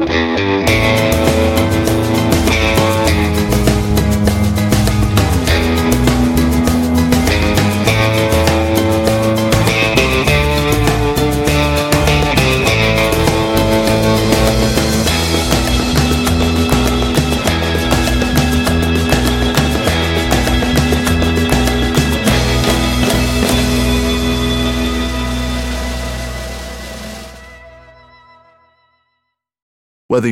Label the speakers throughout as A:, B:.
A: Whether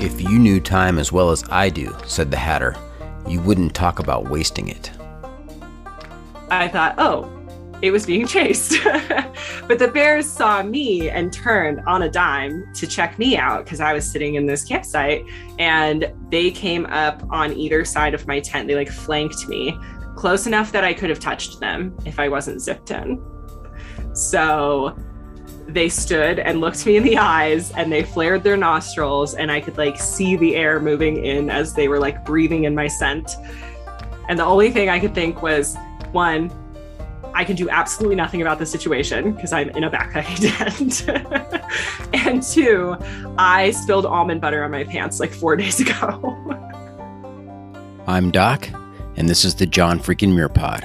B: If you knew time as well as I do, said the Hatter, you wouldn't talk about wasting it.
C: I thought, oh, it was being chased. but the bears saw me and turned on a dime to check me out because I was sitting in this campsite and they came up on either side of my tent. They like flanked me close enough that I could have touched them if I wasn't zipped in. So they stood and looked me in the eyes and they flared their nostrils and I could like see the air moving in as they were like breathing in my scent. And the only thing I could think was one, I can do absolutely nothing about the situation because I'm in a backpacking tent. and two, I spilled almond butter on my pants like four days ago.
B: I'm Doc, and this is the John Freaking Muir Pod.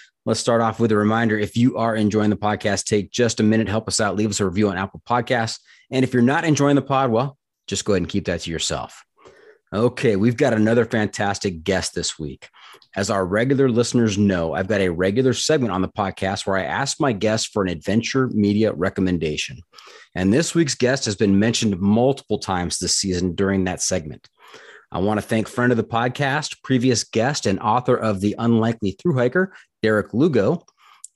B: Let's start off with a reminder. If you are enjoying the podcast, take just a minute, help us out, leave us a review on Apple Podcasts. And if you're not enjoying the pod, well, just go ahead and keep that to yourself. Okay, we've got another fantastic guest this week. As our regular listeners know, I've got a regular segment on the podcast where I ask my guests for an adventure media recommendation. And this week's guest has been mentioned multiple times this season during that segment. I want to thank friend of the podcast, previous guest, and author of The Unlikely Through Hiker, Derek Lugo,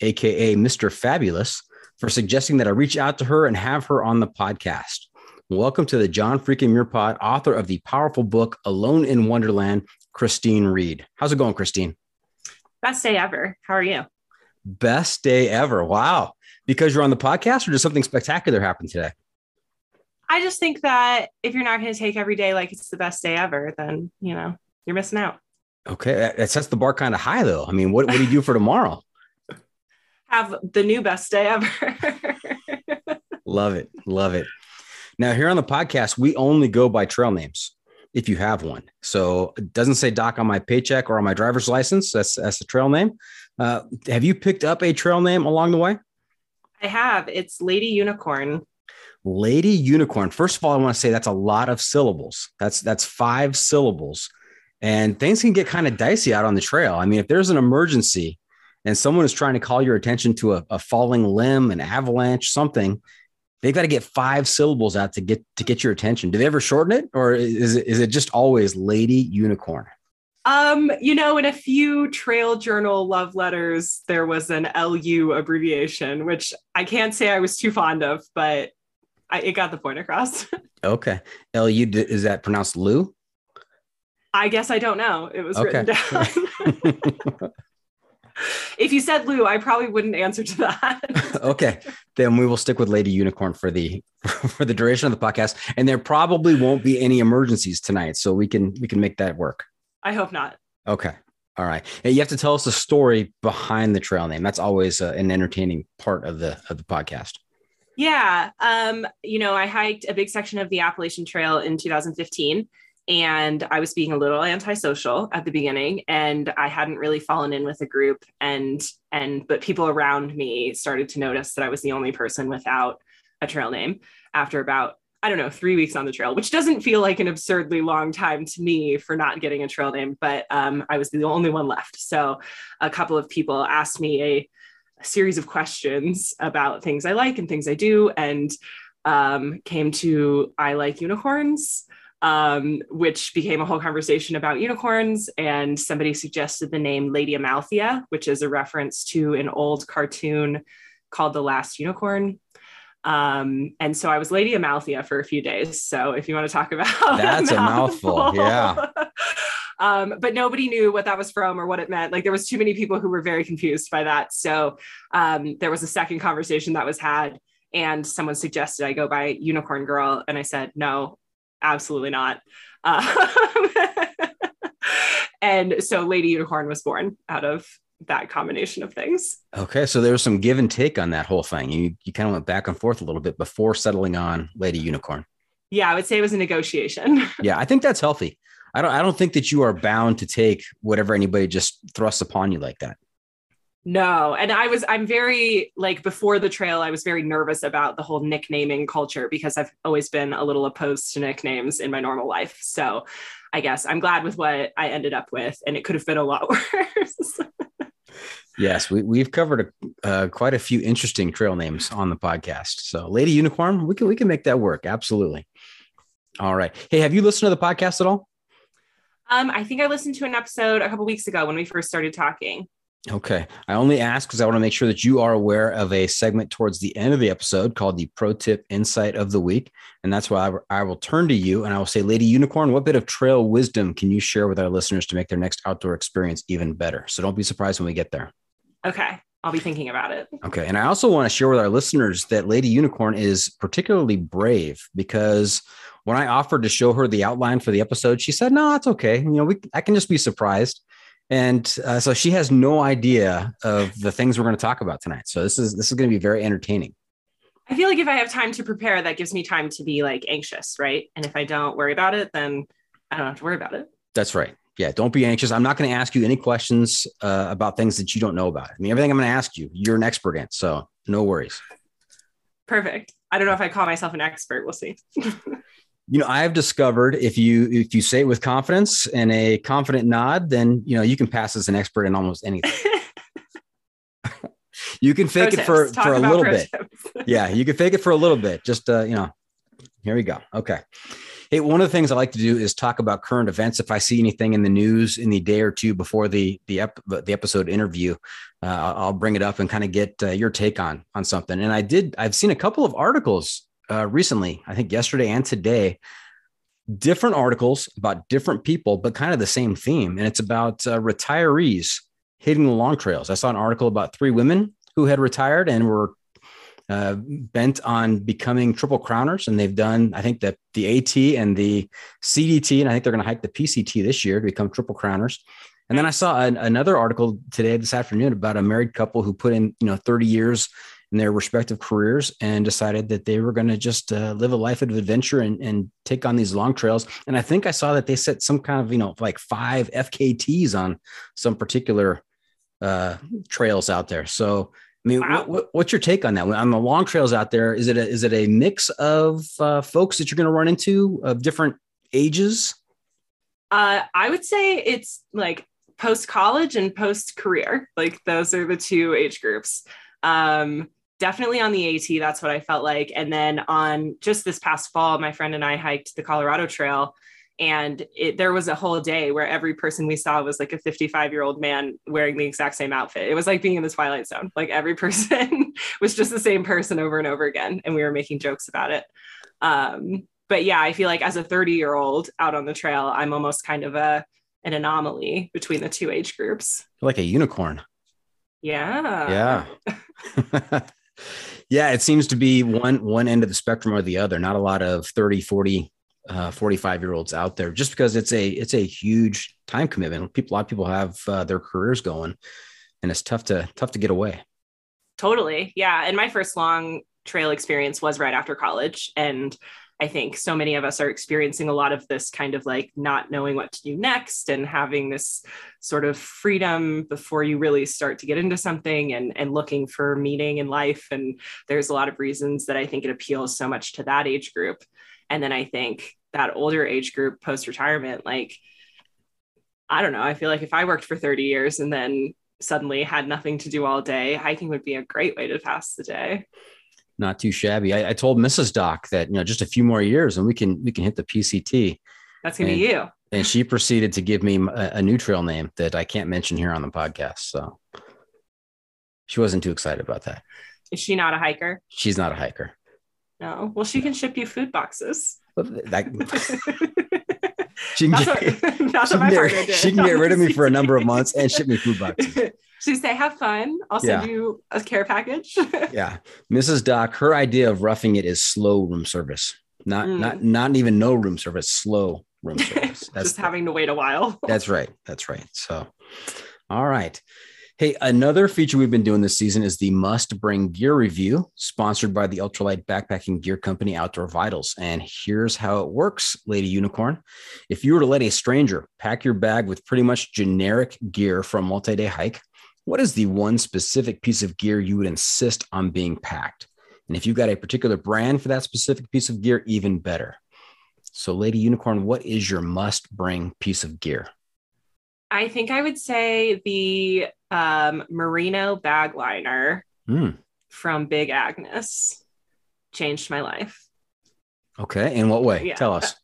B: aka Mr. Fabulous, for suggesting that I reach out to her and have her on the podcast. Welcome to the John Freaking Muir Pod, author of the powerful book Alone in Wonderland, Christine Reed. How's it going, Christine?
C: Best day ever. How are you?
B: Best day ever. Wow. Because you're on the podcast, or did something spectacular happen today?
C: I just think that if you're not going to take every day like it's the best day ever, then, you know, you're missing out.
B: Okay. That sets the bar kind of high, though. I mean, what, what do you do for tomorrow?
C: Have the new best day ever.
B: love it. Love it. Now, here on the podcast, we only go by trail names if you have one. So it doesn't say doc on my paycheck or on my driver's license. That's that's the trail name. Uh, have you picked up a trail name along the way?
C: I have. It's Lady Unicorn.
B: Lady Unicorn. First of all, I want to say that's a lot of syllables. That's that's five syllables, and things can get kind of dicey out on the trail. I mean, if there's an emergency and someone is trying to call your attention to a, a falling limb, an avalanche, something, they've got to get five syllables out to get to get your attention. Do they ever shorten it, or is it is it just always Lady Unicorn?
C: Um, you know, in a few trail journal love letters, there was an LU abbreviation, which I can't say I was too fond of, but I, it got the point across.
B: okay. LU, is that pronounced Lou?
C: I guess I don't know. It was okay. written down. if you said Lou, I probably wouldn't answer to that.
B: okay, then we will stick with Lady Unicorn for the for the duration of the podcast, and there probably won't be any emergencies tonight, so we can we can make that work.
C: I hope not.
B: Okay. All right. And you have to tell us the story behind the trail name. That's always uh, an entertaining part of the of the podcast.
C: Yeah. Um, you know, I hiked a big section of the Appalachian Trail in 2015 and I was being a little antisocial at the beginning and I hadn't really fallen in with a group and and but people around me started to notice that I was the only person without a trail name after about I don't know, 3 weeks on the trail, which doesn't feel like an absurdly long time to me for not getting a trail name, but um, I was the only one left. So a couple of people asked me a, a series of questions about things I like and things I do and um, came to I like unicorns um, which became a whole conversation about unicorns. And somebody suggested the name Lady Amalthea, which is a reference to an old cartoon called The Last Unicorn. Um, and so I was Lady Amalthea for a few days. So if you want to talk about
B: that's a mouthful, a mouthful yeah.
C: um, but nobody knew what that was from or what it meant. Like there was too many people who were very confused by that. So um, there was a second conversation that was had, and someone suggested I go by Unicorn Girl, and I said no, absolutely not. Uh, and so Lady Unicorn was born out of that combination of things.
B: Okay, so there was some give and take on that whole thing. You you kind of went back and forth a little bit before settling on Lady Unicorn.
C: Yeah, I would say it was a negotiation.
B: yeah, I think that's healthy. I don't I don't think that you are bound to take whatever anybody just thrusts upon you like that.
C: No. And I was, I'm very, like, before the trail, I was very nervous about the whole nicknaming culture because I've always been a little opposed to nicknames in my normal life. So I guess I'm glad with what I ended up with, and it could have been a lot worse.
B: yes, we, we've covered a, uh, quite a few interesting trail names on the podcast. So, Lady Unicorn, we can, we can make that work. Absolutely. All right. Hey, have you listened to the podcast at all?
C: Um, I think I listened to an episode a couple weeks ago when we first started talking.
B: Okay. I only ask because I want to make sure that you are aware of a segment towards the end of the episode called the Pro Tip Insight of the Week. And that's why I, I will turn to you and I will say, Lady Unicorn, what bit of trail wisdom can you share with our listeners to make their next outdoor experience even better? So don't be surprised when we get there.
C: Okay. I'll be thinking about it.
B: Okay. And I also want to share with our listeners that Lady Unicorn is particularly brave because when I offered to show her the outline for the episode, she said, No, it's okay. You know, we I can just be surprised and uh, so she has no idea of the things we're going to talk about tonight. So this is this is going to be very entertaining.
C: I feel like if I have time to prepare, that gives me time to be like anxious, right? And if I don't worry about it, then I don't have to worry about it.
B: That's right. Yeah, don't be anxious. I'm not going to ask you any questions uh, about things that you don't know about. I mean, everything I'm going to ask you, you're an expert in, so no worries.
C: Perfect. I don't know if I call myself an expert. We'll see.
B: you know i've discovered if you if you say it with confidence and a confident nod then you know you can pass as an expert in almost anything. You can fake pro it for for a little bit. yeah you can fake it for a little bit. Just uh you know here we go. Okay. Hey one of the things i like to do is talk about current events. If i see anything in the news in the day or two before the the, ep- the episode interview uh, i'll bring it up and kind of get uh, your take on on something. And i did i've seen a couple of articles uh, recently, I think yesterday and today, different articles about different people, but kind of the same theme. And it's about uh, retirees hitting the long trails. I saw an article about three women who had retired and were uh, bent on becoming triple crowners. And they've done, I think, that the AT and the CDT, and I think they're going to hike the PCT this year to become triple crowners. And then I saw an, another article today, this afternoon, about a married couple who put in, you know, 30 years in their respective careers and decided that they were going to just uh, live a life of adventure and, and take on these long trails. And I think I saw that they set some kind of, you know, like five FKTs on some particular uh, trails out there. So, I mean, wow. what, what's your take on that? On the long trails out there, is it a, is it a mix of uh, folks that you're going to run into of different ages?
C: Uh, I would say it's like post college and post career. Like those are the two age groups. Um, definitely on the AT, that's what I felt like. And then on just this past fall, my friend and I hiked the Colorado Trail. And it, there was a whole day where every person we saw was like a 55 year old man wearing the exact same outfit. It was like being in the Twilight Zone. Like every person was just the same person over and over again. And we were making jokes about it. Um, but yeah, I feel like as a 30 year old out on the trail, I'm almost kind of a an anomaly between the two age groups.
B: Like a unicorn.
C: Yeah.
B: Yeah. yeah, it seems to be one one end of the spectrum or the other. Not a lot of 30, 40, uh, 45 year olds out there just because it's a it's a huge time commitment. People a lot of people have uh, their careers going and it's tough to tough to get away.
C: Totally. Yeah. And my first long trail experience was right after college. And I think so many of us are experiencing a lot of this kind of like not knowing what to do next and having this sort of freedom before you really start to get into something and, and looking for meaning in life. And there's a lot of reasons that I think it appeals so much to that age group. And then I think that older age group post retirement, like, I don't know, I feel like if I worked for 30 years and then suddenly had nothing to do all day, hiking would be a great way to pass the day.
B: Not too shabby. I, I told Mrs. Doc that you know just a few more years and we can we can hit the PCT.
C: That's gonna
B: And-
C: be you.
B: And she proceeded to give me a, a new trail name that I can't mention here on the podcast. So she wasn't too excited about that.
C: Is she not a hiker?
B: She's not a hiker.
C: No. Well, she can ship you food boxes.
B: That, she can
C: That's
B: get,
C: what, that's
B: she
C: my
B: can get, she can get rid of me for a number of months and ship me food boxes.
C: She say, "Have fun. I'll send
B: Yeah.
C: you a care package."
B: Yeah, Mrs. Doc, her idea of roughing it is slow room service, not
C: Mm.
B: not not even no room service, slow room service. That's
C: Just having to wait a while.
B: That's right. That's right. So, all right. Hey, another feature we've been doing this season is the must bring gear review, sponsored by the ultralight backpacking gear company Outdoor Vitals. And here's how it works, Lady Unicorn. If you were to let a stranger pack your bag with pretty much generic gear for a multi day hike, what is the one specific piece of gear you would insist on being packed? And if you've got a particular brand for that specific piece of gear, even better. So, Lady Unicorn, what is your must bring piece of gear?
C: I think I would say the um, merino bag liner
B: Hmm.
C: from Big Agnes changed my life.
B: Okay. In what way?
C: Yeah.
B: Tell us.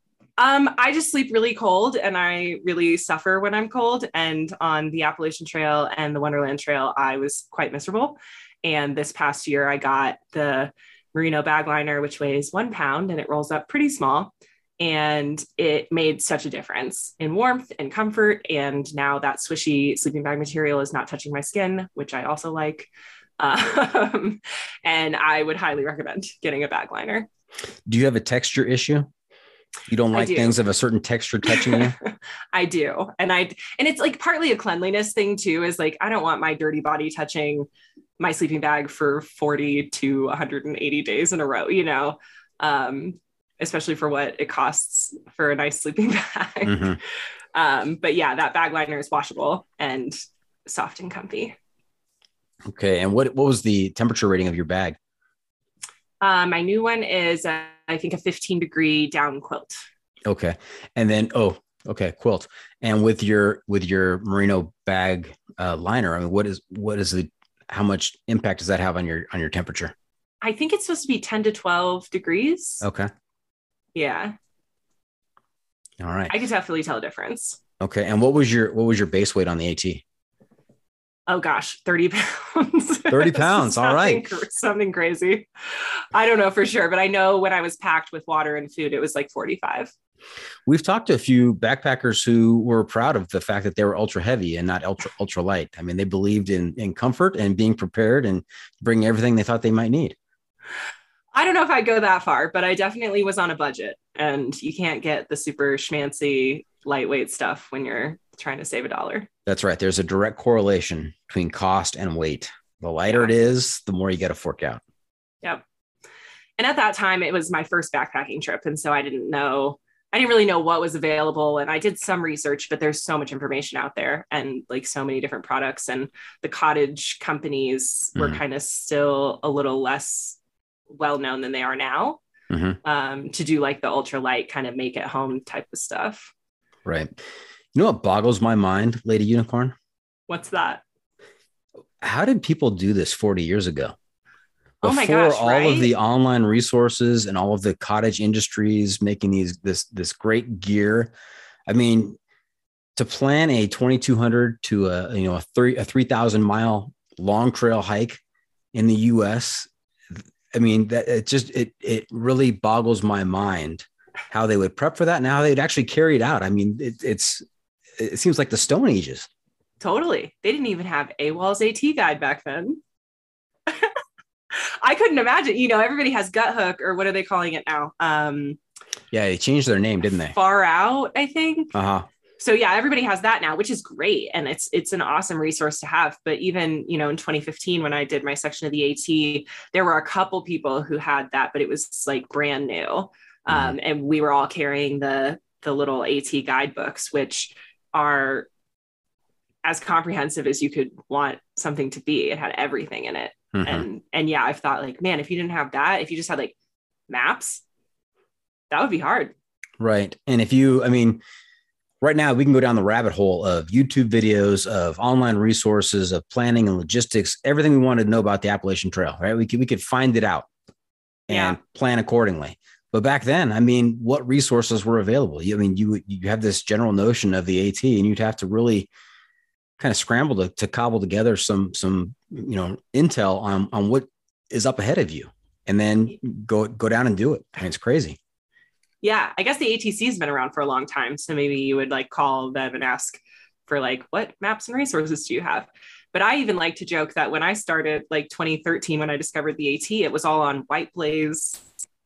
C: Um, I just sleep really cold and I really suffer when I'm cold. And on the Appalachian Trail and the Wonderland Trail, I was quite miserable. And this past year, I got the merino bag liner, which weighs one pound and it rolls up pretty small. And it made such a difference in warmth and comfort. And now that swishy sleeping bag material is not touching my skin, which I also like. Um, and I would highly recommend getting a bag liner.
B: Do you have a texture issue? You don't like
C: do.
B: things of a certain texture touching you?
C: I do. And I and it's like partly a cleanliness thing too is like I don't want my dirty body touching my sleeping bag for 40 to 180 days in a row, you know. Um especially for what it costs for a nice sleeping bag.
B: Mhm.
C: Um but yeah, that bag liner is washable and soft and comfy.
B: Okay. And what, what was the temperature rating of your bag?
C: Uh, my new one is uh, I think a 15 degree down quilt.
B: Okay. And then, oh, okay, quilt. And with your with your merino bag uh, liner, I mean, what is what is the how much impact does that have on your on your temperature?
C: I think it's supposed to be 10 to 12 degrees.
B: Okay.
C: Yeah,
B: All right.
C: I could definitely tell a difference.
B: Okay. And what was your what was your base weight on the AT?
C: Oh gosh 30 pounds
B: 30 pounds, all right.
C: Something crazy i don't know for sure but i know when i was packed with water and food it was like 45
B: We've talked to a few backpackers who were proud of the fact that they were ultra heavy and not ultra ultra light. I mean, they believed in in comfort and being prepared and bringing everything they thought they might need.
C: i don't know if i'd go that far but i definitely was on a budget and you can't get the super schmancy lightweight stuff when you're trying to save a dollar
B: That's right. There's a direct correlation between cost and weight. The lighter it is, the more you got to fork out.
C: Yep. And at that time, it was my first backpacking trip. And so I didn't know, I didn't really know what was available. And I did some research, but there's so much information out there and like so many different products. And the cottage companies were
B: Mhm.
C: kind of still a little less well known than they are now
B: Mhm.
C: um, to do like the ultralight kind of make at home type of stuff.
B: Right. You know what boggles my mind, Lady Unicorn?
C: What's that?
B: How did people do this 40 years ago?
C: Oh my
B: Before
C: gosh,
B: all
C: right?
B: of the online resources and all of the cottage industries making these this this great gear. I mean, to plan a 2200 to a you know a three a 3000 mile long trail hike in the US, I mean that it just it it really boggles my mind how they would prep for that and how they'd actually carry it out. I mean, it, it's it seems like the Stone Ages.
C: Totally. They didn't even have AWOL's AT guide back then. I couldn't imagine. You know, everybody has Guthook or what are they calling it now? Um,
B: Yeah, they changed their name, didn't they?
C: Far Out, I think.
B: Uh huh.
C: So yeah, everybody has that now, which is great, and it's it's an awesome resource to have. But even you know, in 2015, when I did my section of the AT, there were a couple people who had that, but it was like brand new, um, and we were all carrying the the little AT guidebooks, which are as comprehensive as you could want something to be. It had everything in it.
B: Mhm.
C: And and yeah, I've thought like, man, if you didn't have that, if you just had like maps, that would be hard.
B: Right. And if you, I mean, right now we can go down the rabbit hole of YouTube videos, of online resources, of planning and logistics, everything we wanted to know about the Appalachian Trail, right? We could, we could find it out and plan accordingly. But back then, I mean, what resources were available? I mean, you you have this general notion of the AT, and you'd have to really kind of scramble to, to cobble together some some you know intel on on what is up ahead of you, and then go go down and do it. I mean, it's crazy.
C: Yeah, I guess the ATC has been around for a long time. So maybe you would like call them and ask for like, what maps and resources do you have? But I even like to joke that when I started like 2013, when I discovered the AT, it was all on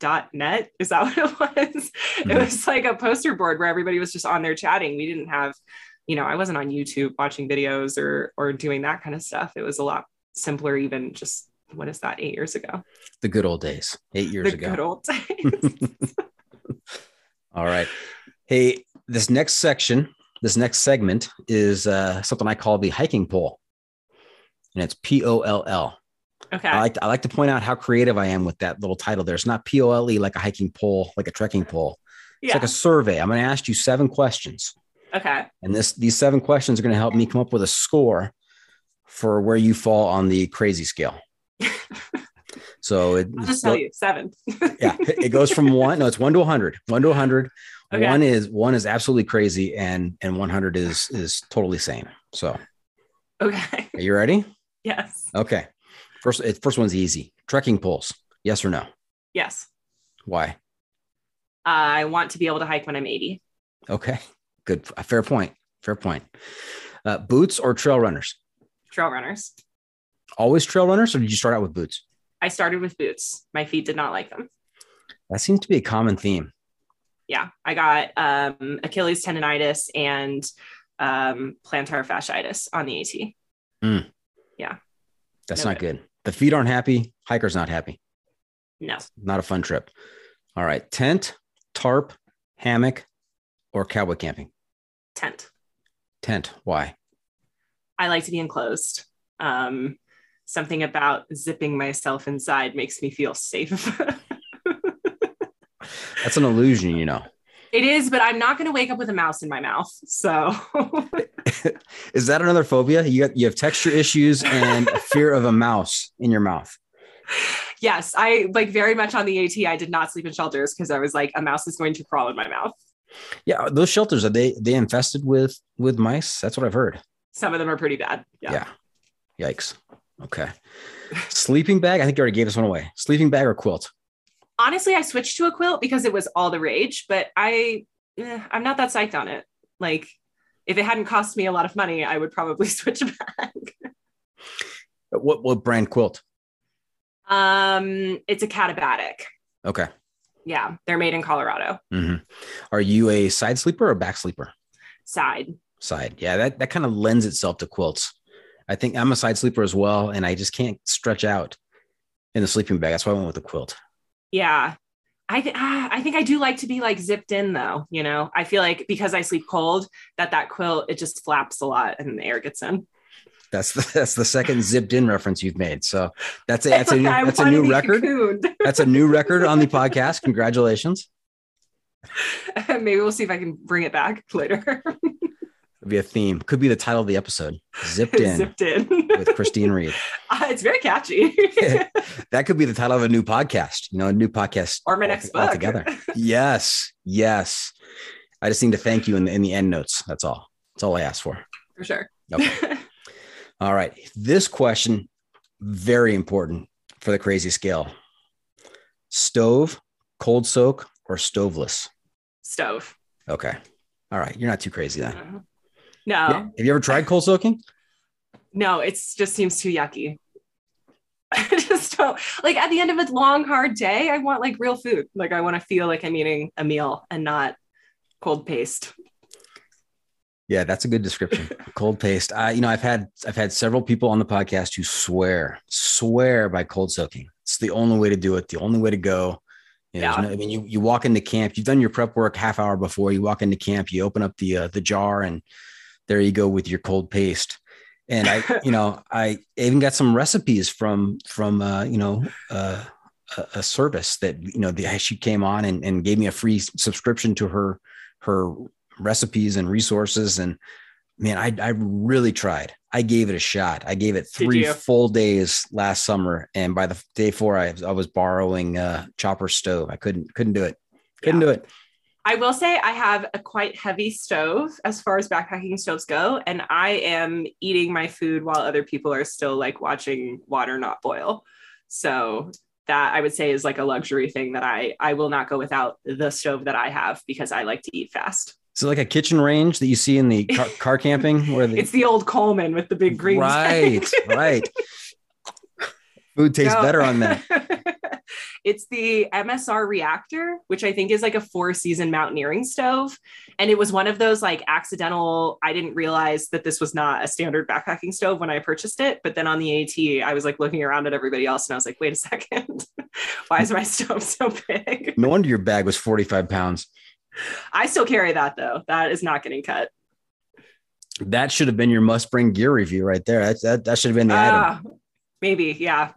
C: whiteblaze.net. Is that what it was? It
B: Mhm.
C: was like a poster board where everybody was just on there chatting. We didn't have, you know, I wasn't on YouTube watching videos or or doing that kind of stuff. It was a lot simpler, even just what is that, eight years ago?
B: The good old days, eight years
C: the
B: ago.
C: good old days.
B: All right. Hey, this next section, this next segment is uh, something I call the hiking pole, and it's P O L L.
C: okay.
B: I like to, I like to point out how creative I am with that little title. There, it's not P O L E like a hiking pole, like a trekking pole. It's
C: yeah.
B: like a survey. I'm going to ask you seven questions,
C: okay.
B: and this these seven questions are going to help me come up with a score for where you fall on the crazy scale. So it,
C: I'll just tell you seven.
B: yeah, it goes from one. No, it's one to a hundred. One to a hundred.
C: Okay.
B: One is one is absolutely crazy, and and one hundred is is totally sane. So,
C: okay.
B: are you ready?
C: Yes.
B: Okay. First, first one's easy. Trekking poles. Yes or no?
C: Yes.
B: Why?
C: I want to be able to hike when I'm 80.
B: Okay. Good. Fair point. Fair point. Uh, boots or trail runners?
C: Trail runners.
B: Always trail runners, or did you start out with boots?
C: I started with boots. My feet did not like them.
B: That seems to be a common theme.
C: Yeah. I got um, Achilles tendonitis and um, plantar fasciitis on the AT. Yeah.
B: That's
C: No
B: not
C: good.
B: good. The feet aren't happy. Hiker's not happy.
C: No.
B: Not a fun trip. All right. Tent, tarp, hammock, or cowboy camping?
C: Tent.
B: Tent. Why?
C: I like to be enclosed. Um, something about zipping myself inside makes me feel safe.
B: That's an illusion, you know.
C: It is, but I'm not going to wake up with a mouse in my mouth. So
B: Is that another phobia? You got, you have texture issues and a fear of a mouse in your mouth.
C: yes, I like very much on the AT. I did not sleep in shelters because I was like, a mouse is going to crawl in my mouth.
B: Yeah, uh, those shelters are they they infested with with mice? That's what I've heard.
C: Some of them are pretty bad. Yeah.
B: Yeah. Yikes. Okay. Sleeping bag. I think you already gave this one away. Sleeping bag or quilt?
C: Honestly, I switched to a quilt because it was all the rage, but I, eh, I'm not that psyched on it. Like, if it hadn't cost me a lot of money, I would probably switch back.
B: What what brand quilt?
C: Um, it's a Katabatic.
B: Okay.
C: Yeah, they're made in Colorado.
B: Mhm. Are you a side sleeper or back sleeper?
C: Side.
B: Side. Yeah, that that kind of lends itself to quilts. I think I'm a side sleeper as well, and I just can't stretch out in the sleeping bag. That's why I went with the quilt.
C: Yeah. I th- ah, I think I do like to be like zipped in though, you know. I feel like because I sleep cold that that quilt it just flaps a lot and the air gets in.
B: That's the, that's the second zipped in reference you've made. So that's a that's a new, that's a new record.
C: cocooned.
B: That's a new record on the podcast. Congratulations.
C: Maybe we'll see if I can bring it back later.
B: Be a theme. Could be the title of the episode. Zipped in
C: Zipped in.
B: with Christine Reed.
C: Uh, it's very catchy.
B: That could be the title of a new podcast. You know, a new podcast
C: or my next book.
B: altogether. Yes, yes. I just need to thank you in the in the end notes. That's all. That's all I asked for.
C: For sure.
B: Okay. All right. This question, very important for the crazy scale. Stove, cold soak, or stoveless?
C: Stove.
B: Okay. All right. You're not too crazy then.
C: No,
B: Have you ever tried cold soaking?
C: no, it just seems too yucky. I just don't like at the end of a long, hard day, I want like real food. Like I want to feel like I'm eating a meal and not cold paste.
B: Yeah, that's a good description. cold paste. I, you know, I've had I've had several people on the podcast who swear swear by cold soaking. It's the only way to do it. The only way to go. You know,
C: Yeah.
B: no- I mean, you you walk into camp. You've done your prep work half hour before. You walk into camp. You open up the uh, the jar, and there you go with your cold paste. And I, you know, I even got some recipes from from uh, you know uh, a, a service that you know the, she came on and, and gave me a free subscription to her her recipes and resources. And man I, I really tried. I gave it a shot. I gave it three full days last summer. And by the day four i, I was borrowing uh chopper stove. I couldn't couldn't do it. Couldn't
C: Yeah.
B: do it
C: I will say I have a quite heavy stove as far as backpacking stoves go, and I am eating my food while other people are still like watching water not boil. So that I would say is like a luxury thing that I I will not go without the stove that I have because I like to eat fast.
B: so like a kitchen range that you see in the car, car camping where the
C: It's the old Coleman with the big green.
B: right right food tastes
C: No.
B: better on that
C: it's the MSR reactor, which I think is like a four season mountaineering stove. And it was one of those like accidental, I didn't realize that this was not a standard backpacking stove when I purchased it. But then on the AT, I was like looking around at everybody else and I was like, wait a second, why is my stove so big?
B: no wonder your bag was 45 pounds
C: I still carry that though. That is not getting cut.
B: that should have been your must bring gear review right there that, that, that should have been the item
C: Ah, maybe, yeah.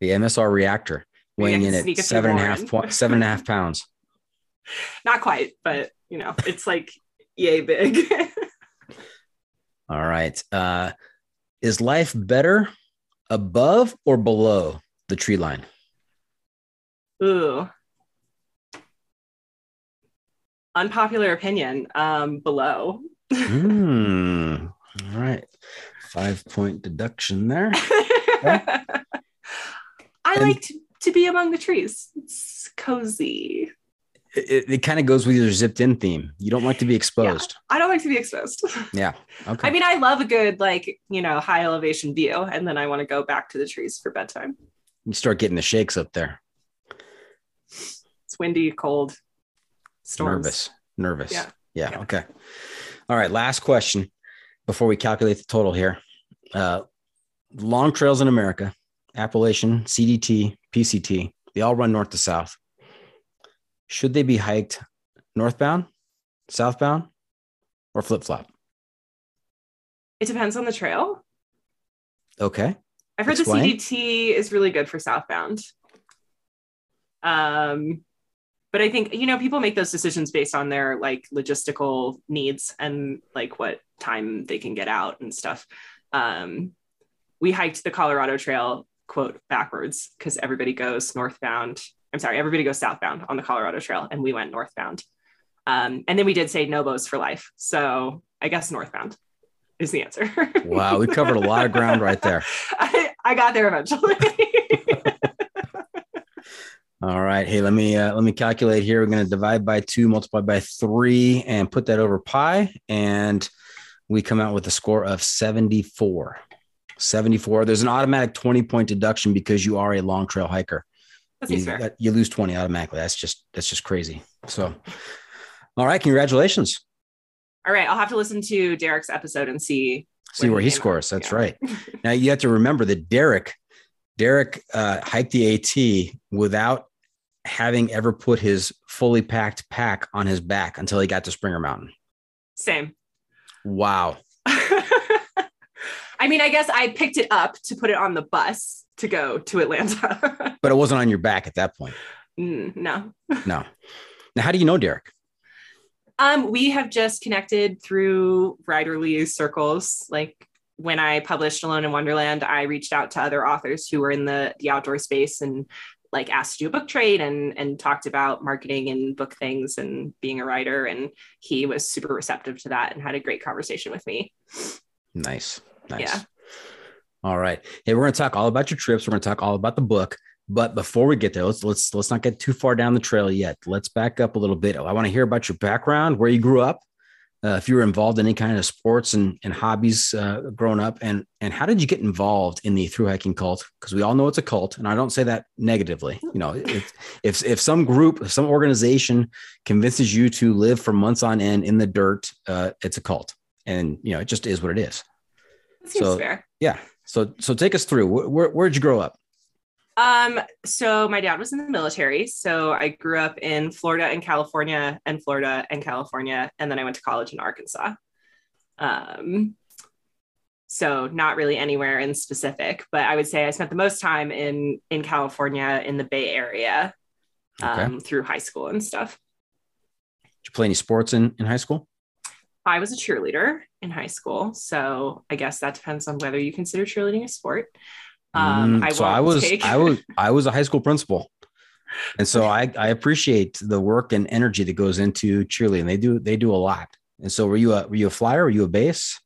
B: the MSR reactor weighing in at seven and a half point, seven and a half pounds.
C: Not quite, but you know, it's like yay big.
B: All right. Uh, is life better above or below the tree line?
C: Ooh. Unpopular opinion. Um, below.
B: Hmm. All right. Five point deduction there.
C: I
B: And-
C: like to, to be among the trees. It's cozy.
B: It, it, kind of goes with your zipped in theme. You don't like to be exposed.
C: I don't like to be exposed.
B: Yeah. Okay.
C: I mean, I love a good like you know high elevation view, and then I want to go back to the trees for bedtime.
B: you start getting the shakes up there.
C: It's windy, cold, storms.
B: Nervous. Nervous.
C: Yeah.
B: yeah.
C: Yeah.
B: Okay. All right. Last question before we calculate the total here. Uh, long trails in America, Appalachian, CDT, PCT, they all run north to south. Should they be hiked northbound, southbound, or flip flop?
C: It depends on the trail.
B: Okay.
C: I've heard
B: Explain.
C: the CDT is really good for southbound. Um, but I think you know people make those decisions based on their like logistical needs and like what time they can get out and stuff. Um, we hiked the Colorado Trail quote backwards because everybody goes northbound. I'm sorry, everybody goes southbound on the Colorado Trail, and we went northbound. Um, and then we did say no Nobos for life, so I guess northbound is the answer.
B: Wow. We covered a lot of ground right there.
C: I, I got there eventually.
B: All right. Hey, let me uh, let me calculate here. We're going to divide by two, multiply by three, and put that over pi, and we come out with a score of 74. 74. There's an automatic 20 point deduction because you are a long trail hiker. You, that- you lose 20 automatically. That's just that's just crazy. So, all right, congratulations.
C: All right, I'll have to listen to Derek's episode and see.
B: See where he
C: came out.
B: scores. That's
C: Yeah.
B: right. Now you have to remember that Derek, Derek uh, hiked the AT without having ever put his fully packed pack on his back until he got to Springer Mountain.
C: Same.
B: Wow.
C: I mean, I guess I picked it up to put it on the bus to go to Atlanta.
B: But it wasn't on your back at that point.
C: Mm, no.
B: No. Now, how do you know Derek?
C: Um, we have just connected through writerly circles. Like when I published Alone in Wonderland, I reached out to other authors who were in the the outdoor space and like asked to do a book trade and and talked about marketing and book things and being a writer. And he was super receptive to that and had a great conversation with me.
B: Nice. Nice.
C: Yeah.
B: All right. Hey, we're going to talk all about your trips. We're going to talk all about the book. But before we get there, let's let's let's not get too far down the trail yet. Let's back up a little bit. I want to hear about your background, where you grew up, uh, if you were involved in any kind of sports and, and hobbies uh, growing up, and and how did you get involved in the through hiking cult? Because we all know it's a cult, and I don't say that negatively. You know, if if, if some group, if some organization convinces you to live for months on end in the dirt, uh, it's a cult, and you know it just is what it is.
C: Seems
B: So-
C: fair.
B: Yeah. So so take us through. Where, where where'd you grow up?
C: Um, so my dad was in the military. So I grew up in Florida and California and Florida and California. And then I went to college in Arkansas. Um, so not really anywhere in specific, but I would say I spent the most time in in California in the Bay Area um, through high school and stuff.
B: Did you play any sports in, in high school?
C: I was a cheerleader in high school, so I guess that depends on whether you consider cheerleading a sport. Um,
B: Mm,
C: I
B: so I was
C: take-
B: I was I was a high school principal, and so I I appreciate the work and energy that goes into cheerleading. They do they do a lot. And so were you a were you a flyer? Were you a base?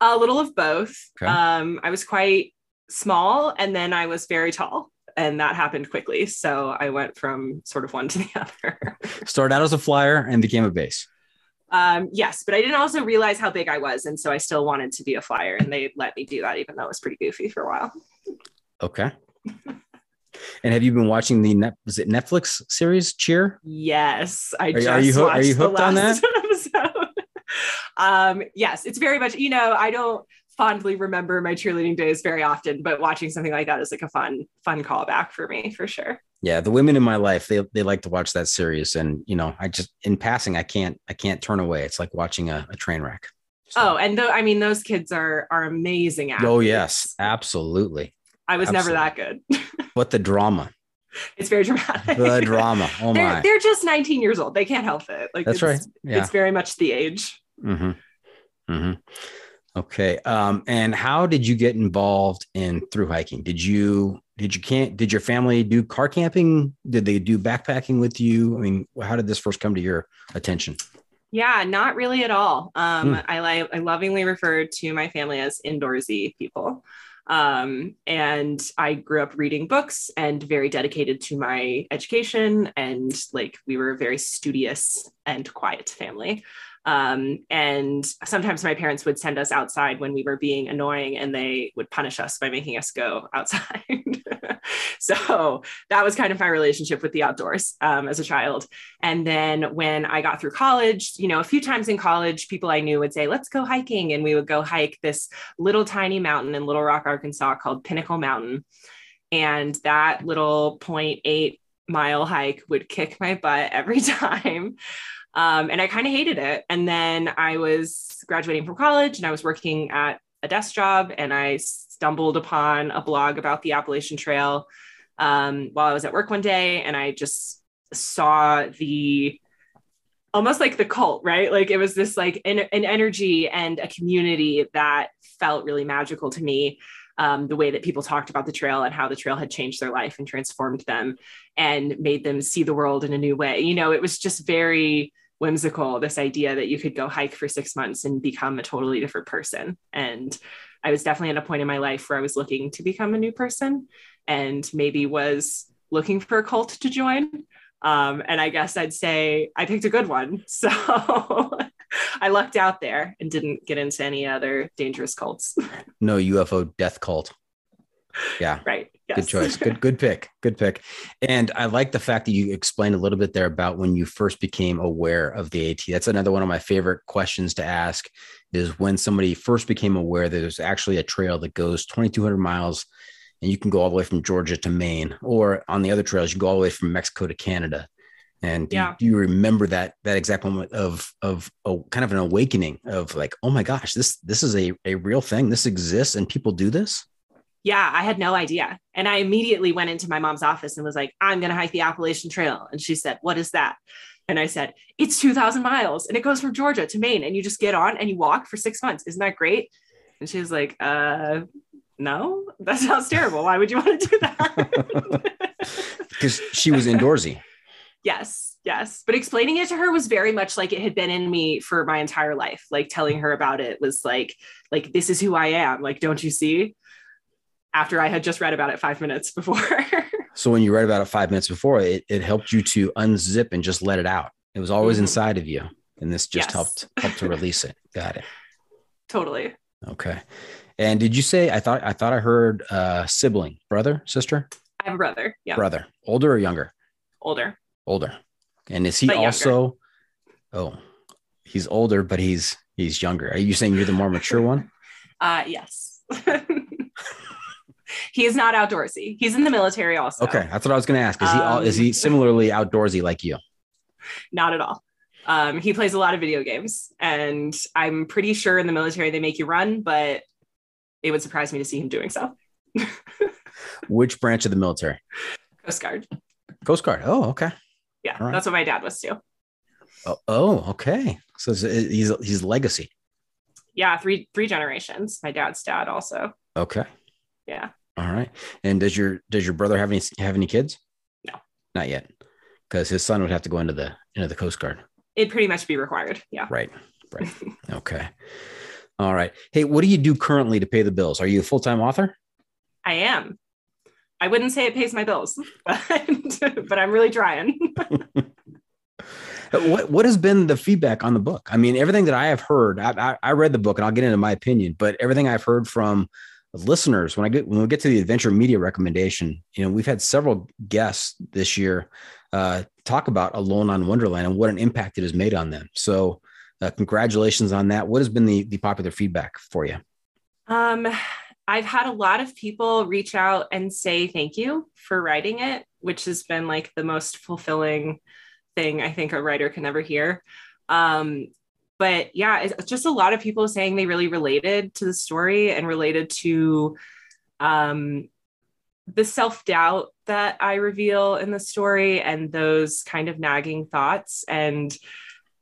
C: A little of both.
B: Okay.
C: Um, I was quite small and then I was very tall, and that happened quickly. So I went from sort of one to the other.
B: Started out as a flyer and became a base.
C: Um, yes, but I didn't also realize how big I was. And so I still wanted to be a flyer, and they let me do that, even though it was pretty goofy for a while.
B: Okay. and have you been watching the net was it Netflix series Cheer?
C: Yes, I
B: you-
C: just
B: are you hoo- are you hooked on
C: that? episode. um, yes, it's very much. You know, I don't fondly remember my cheerleading days very often, but watching something like that is like a fun, fun callback for me for sure.
B: Yeah, the women in my life they they like to watch that series, and you know I just in passing I can't I can't turn away. It's like watching a, a train wreck. So-
C: Oh, and though I mean, those kids are are amazing. Athletes.
B: oh yes, absolutely.
C: I was never that good.
B: But the drama,
C: it's very dramatic.
B: the drama. Oh
C: they're,
B: my,
C: they're just 19 years old. They can't help it. Like
B: that's
C: it's,
B: right. Yeah.
C: It's very much the age.
B: Mm-hmm. Mm-hmm. Okay. Um, and how did you get involved in through hiking? Did you did you can't did your family do car camping? Did they do backpacking with you? I mean, how did this first come to your attention?
C: Yeah, not really at all. Um,
B: Hmm.
C: I like I lovingly refer to my family as indoorsy people. Um, and I grew up reading books and very dedicated to my education. And like we were a very studious and quiet family. Um, and sometimes my parents would send us outside when we were being annoying and they would punish us by making us go outside. so that was kind of my relationship with the outdoors um, as a child. And then when I got through college, you know, a few times in college, people I knew would say, let's go hiking. And we would go hike this little tiny mountain in Little Rock, Arkansas called Pinnacle Mountain. And that little 0.8 mile hike would kick my butt every time. Um, and I kind of hated it. And then I was graduating from college and I was working at a desk job and I stumbled upon a blog about the Appalachian Trail um, while I was at work one day. And I just saw the almost like the cult, right? Like it was this like an, an energy and a community that felt really magical to me. Um, the way that people talked about the trail and how the trail had changed their life and transformed them and made them see the world in a new way. You know, it was just very whimsical, this idea that you could go hike for six months and become a totally different person. And I was definitely at a point in my life where I was looking to become a new person and maybe was looking for a cult to join. Um, and I guess I'd say I picked a good one. So I lucked out there and didn't get into any other dangerous cults.
B: No UFO death cult. Yeah.
C: right. Yes.
B: Good choice. Good, good pick. Good pick. And I like the fact that you explained a little bit there about when you first became aware of the AT. That's another one of my favorite questions to ask is when somebody first became aware that there's actually a trail that goes 2,200 miles and you can go all the way from Georgia to Maine, or on the other trails, you go all the way from Mexico to Canada. And do,
C: Yeah.
B: you, do you remember that that exact moment of of a kind of an awakening of like, oh my gosh, this this is a, a real thing. This exists and people do this?
C: Yeah, I had no idea. And I immediately went into my mom's office and was like, I'm going to hike the Appalachian Trail. And she said, What is that? And I said, It's 2,000 miles and it goes from Georgia to Maine. And you just get on and you walk for six months. Isn't that great? And she was like, Uh, no, that sounds terrible. Why would you want to do that?
B: Because she was indoorsy.
C: yes, yes. But explaining it to her was very much like it had been in me for my entire life. Like telling her about it was like, like, this is who I am. Like, don't you see? After I had just read about it five minutes before.
B: So when you read about it five minutes before, it, it helped you to unzip and just let it out. It was always
C: Mhm.
B: inside of you. and this just
C: Yes.
B: helped helped to release it. Got it.
C: Totally.
B: Okay. And did you say I thought I thought I heard uh sibling, brother, sister,
C: I have a brother. Yeah.
B: brother, older or younger?
C: Older.
B: Older. And is he
C: But younger.
B: also oh he's older, but he's he's younger. Are you saying you're the more mature one?
C: Uh yes. he is not outdoorsy. He's in the military also.
B: Okay, that's what I was gonna ask. Is he all, is
C: Um,
B: he similarly outdoorsy like you?
C: Not at all. Um, he plays a lot of video games, and I'm pretty sure in the military they make you run, but it would surprise me to see him doing so.
B: Which branch of the military?
C: Coast Guard.
B: Coast Guard. Oh, okay.
C: Yeah,
B: right.
C: that's what my dad was too.
B: Oh, oh okay. So he's he's legacy.
C: Yeah, three three generations. My dad's dad also.
B: Okay.
C: Yeah.
B: All right. And does your does your brother have any have any kids?
C: No.
B: Not yet. Because his son would have to go into the into the Coast Guard.
C: It'd pretty much be required. Yeah.
B: Right. Right. okay. All right. Hey, what do you do currently to pay the bills? Are you a full-time author?
C: I am. I wouldn't say it pays my bills, but, but I'm really trying.
B: What what has been the feedback on the book? I mean, everything that I have heard, I, I, I read the book and I'll get into my opinion, but everything I've heard from listeners when I get when we get to the adventure media recommendation, you know, we've had several guests this year uh, talk about Alone on Wonderland and what an impact it has made on them. So, uh, congratulations on that. What has been the the popular feedback for you?
C: Um, I've had a lot of people reach out and say thank you for writing it, which has been like the most fulfilling thing I think a writer can ever hear. Um, but yeah, it's just a lot of people saying they really related to the story and related to um, the self doubt that I reveal in the story and those kind of nagging thoughts and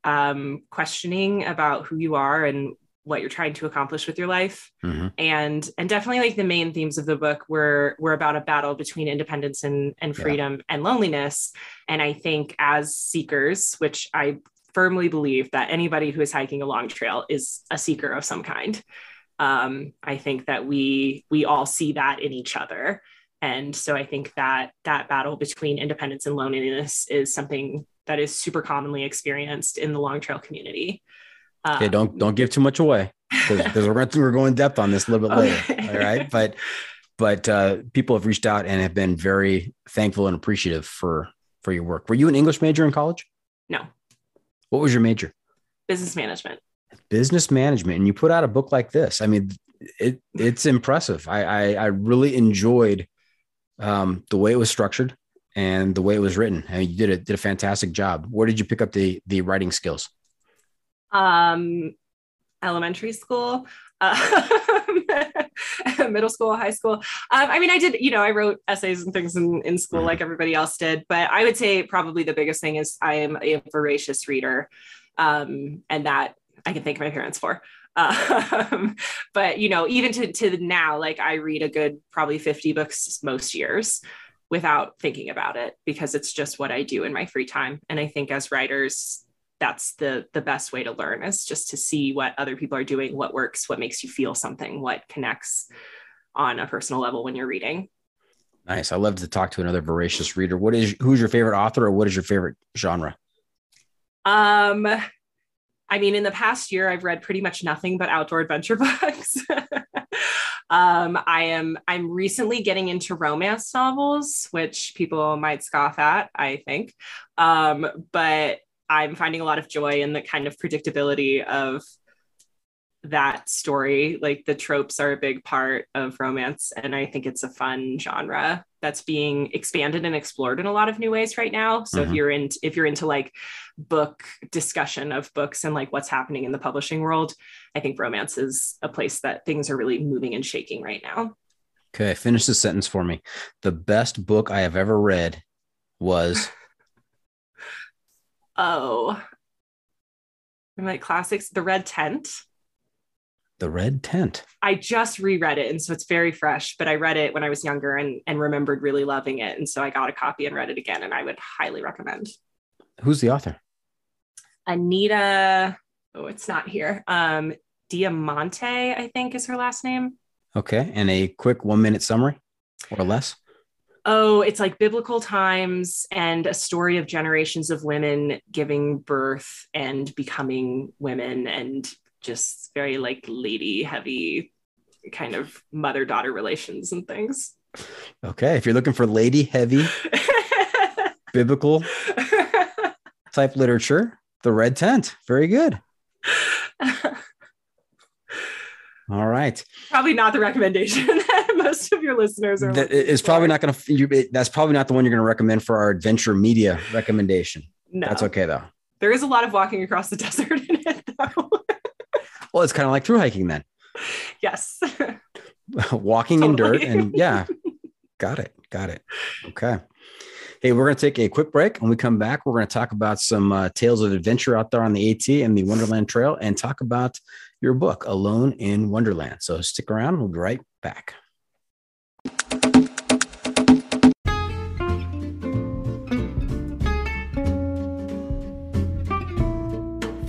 C: um, questioning about who you are and what you're trying to accomplish with your life
B: Mhm.
C: and and definitely like the main themes of the book were were about a battle between independence and and
B: Yeah.
C: freedom and loneliness and i think as seekers which i firmly believe that anybody who is hiking a long trail is a seeker of some kind um, i think that we we all see that in each other and so i think that that battle between independence and loneliness is something that is super commonly experienced in the long trail community
B: Okay,
C: Um,
B: don't don't give too much away because we're going we're going depth on this a little bit later. All right, but but uh, people have reached out and have been very thankful and appreciative for for your work. Were you an English major in college?
C: no
B: What was your major?
C: business management
B: Business management, and you put out a book like this. I mean, it it's impressive. I I, I really enjoyed um, the way it was structured and the way it was written. I mean, you did a did a fantastic job. Where did you pick up the the writing skills?
C: um elementary school uh, middle school high school. Um, i mean i did you know i wrote essays and things in, in school
B: Mhm.
C: like everybody else did but i would say probably the biggest thing is i am a voracious reader um, and that i can thank my parents for. Um, but you know even to, to now like i read a good probably 50 books most years without thinking about it because it's just what i do in my free time. And i think as writers that's the the best way to learn is just to see what other people are doing what works what makes you feel something what connects on a personal level when you're reading
B: Nice. I love to talk to another voracious reader. What is who's your favorite author, or what is your favorite genre?
C: um i mean in the past year i've read pretty much nothing but outdoor adventure books um i am i'm recently getting into romance novels which people might scoff at i think um but i'm finding a lot of joy in the kind of predictability of that story like the tropes are a big part of romance and i think it's a fun genre that's being expanded and explored in a lot of new ways right now so
B: Mhm.
C: if you're in if you're into like book discussion of books and like what's happening in the publishing world i think romance is a place that things are really moving and shaking right now
B: Okay, finish the sentence for me. The best book I have ever read was
C: oh I'm like classics the red tent
B: The Red Tent.
C: I just reread it, and so it's very fresh. But I read it when I was younger and and remembered really loving it, and so I got a copy and read it again, and I would highly recommend.
B: Who's the author?
C: Anita, oh, it's not here. Um, Diamante, I think is her last name.
B: Okay, and a quick one minute summary or less.
C: Oh, it's like biblical times and a story of generations of women giving birth and becoming women and just very like lady heavy kind of mother daughter relations and things.
B: Okay. If you're looking for lady heavy biblical type literature, The Red Tent. Very good. All right.
C: Probably not the recommendation most of your listeners are.
B: That is probably not going to. That's probably not the one you're going to recommend for our adventure media recommendation. No, that's okay though.
C: There is a lot of walking across the desert in it, though.
B: well, it's kind of like through hiking then.
C: Yes.
B: walking totally. in dirt and yeah, got it, got it. Okay. Hey, we're going to take a quick break. When we come back, we're going to talk about some uh, tales of adventure out there on the AT and the Wonderland Trail and talk about your book, Alone in Wonderland. So stick around. We'll be right back.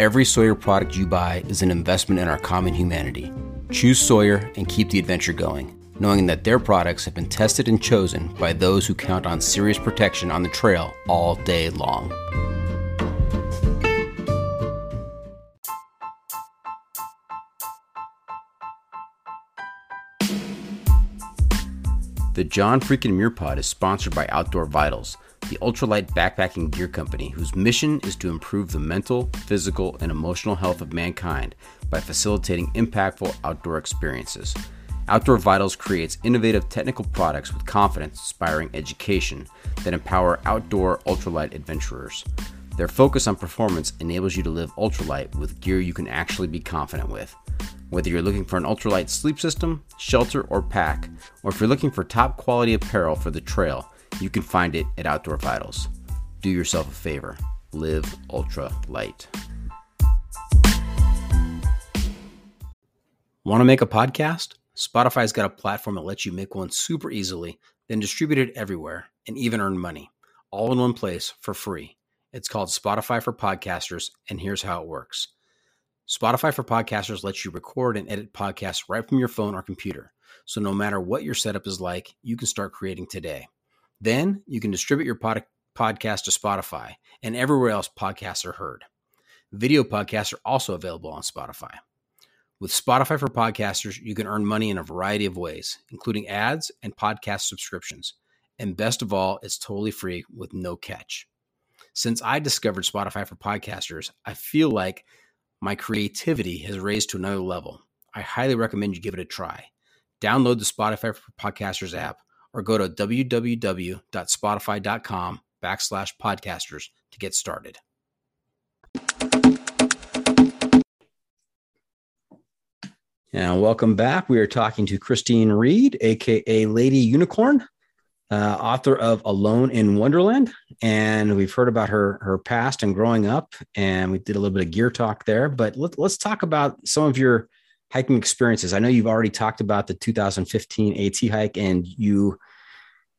B: Every Sawyer product you buy is an investment in our common humanity. Choose Sawyer and keep the adventure going knowing that their products have been tested and chosen by those who count on serious protection on the trail all day long. The John Freakin' Muir Pod is sponsored by Outdoor Vitals, the ultralight backpacking gear company whose mission is to improve the mental, physical, and emotional health of mankind by facilitating impactful outdoor experiences. Outdoor Vitals creates innovative technical products with confidence inspiring education that empower outdoor ultralight adventurers. Their focus on performance enables you to live ultralight with gear you can actually be confident with. Whether you're looking for an ultralight sleep system, shelter, or pack, or if you're looking for top quality apparel for the trail, you can find it at Outdoor Vitals. Do yourself a favor live ultra light. Want to make a podcast? Spotify's got a platform that lets you make one super easily, then distribute it everywhere and even earn money, all in one place for free. It's called Spotify for Podcasters, and here's how it works. Spotify for Podcasters lets you record and edit podcasts right from your phone or computer. So no matter what your setup is like, you can start creating today. Then you can distribute your pod- podcast to Spotify and everywhere else podcasts are heard. Video podcasts are also available on Spotify. With Spotify for Podcasters, you can earn money in a variety of ways, including ads and podcast subscriptions. And best of all, it's totally free with no catch. Since I discovered Spotify for Podcasters, I feel like my creativity has raised to another level. I highly recommend you give it a try. Download the Spotify for Podcasters app or go to www.spotify.com backslash podcasters to get started. And welcome back. We are talking to Christine Reed, aka Lady Unicorn, uh, author of Alone in Wonderland. And we've heard about her her past and growing up, and we did a little bit of gear talk there. But let, let's talk about some of your hiking experiences. I know you've already talked about the 2015 AT hike, and you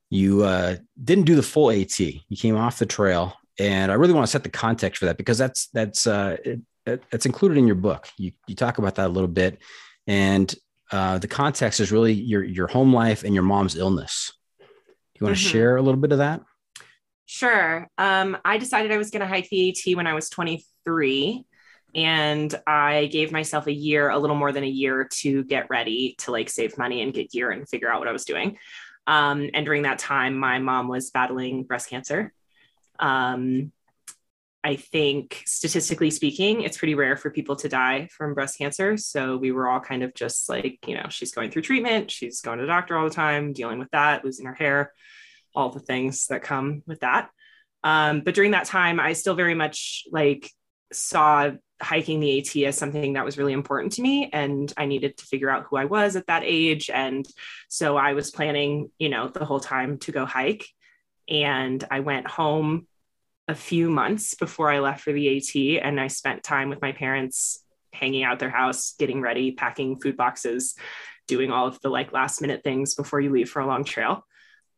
B: you uh, didn't do the full AT. You came off the trail, and I really want to set the context for that because that's that's uh, it, it's included in your book. You you talk about that a little bit and uh, the context is really your your home life and your mom's illness. Do you want to mm-hmm. share a little bit of that?
C: Sure. Um, I decided I was going to hike the AT when I was 23, and I gave myself a year, a little more than a year, to get ready to like save money and get gear and figure out what I was doing. Um, and during that time, my mom was battling breast cancer. Um, I think statistically speaking, it's pretty rare for people to die from breast cancer. So we were all kind of just like, you know, she's going through treatment, she's going to the doctor all the time, dealing with that, losing her hair, all the things that come with that. Um, but during that time, I still very much like saw hiking the AT as something that was really important to me. And I needed to figure out who I was at that age. And so I was planning, you know, the whole time to go hike And I went home a few months before I left for the AT, and I spent time with my parents hanging out their house, getting ready, packing food boxes, doing all of the like last minute things before you leave for a long trail.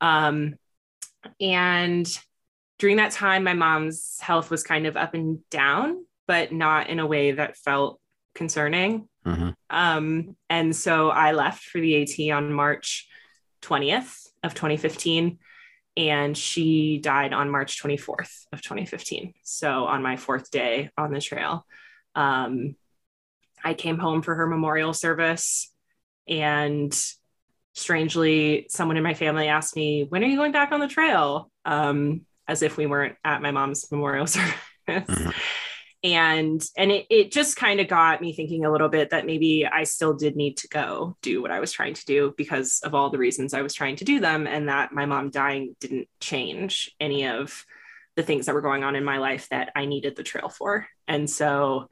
C: Um, and during that time, my mom's health was kind of up and down, but not in a way that felt concerning. Mm-hmm. Um, and so I left for the AT on March 20th of 2015 and she died on March 24th of 2015. So on my fourth day on the trail, um, I came home for her memorial service, and strangely, someone in my family asked me, "When are you going back on the trail?" Um, as if we weren't at my mom's memorial service. Mm-hmm and and it, it just kind of got me thinking a little bit that maybe i still did need to go do what i was trying to do because of all the reasons i was trying to do them and that my mom dying didn't change any of the things that were going on in my life that i needed the trail for. And so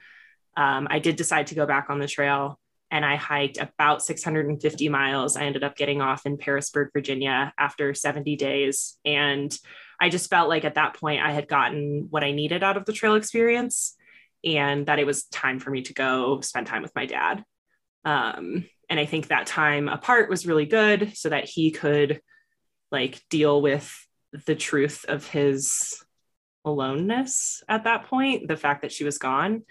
C: um, i did decide to go back on the trail and i hiked about 650 miles. I ended up getting off in Pearisburg virginia after 70 days. And I just felt like at that point I had gotten what I needed out of the trail experience and that it was time for me to go spend time with my dad. Um, and I think that time apart was really good so that he could like deal with the truth of his aloneness at that point, the fact that she was gone,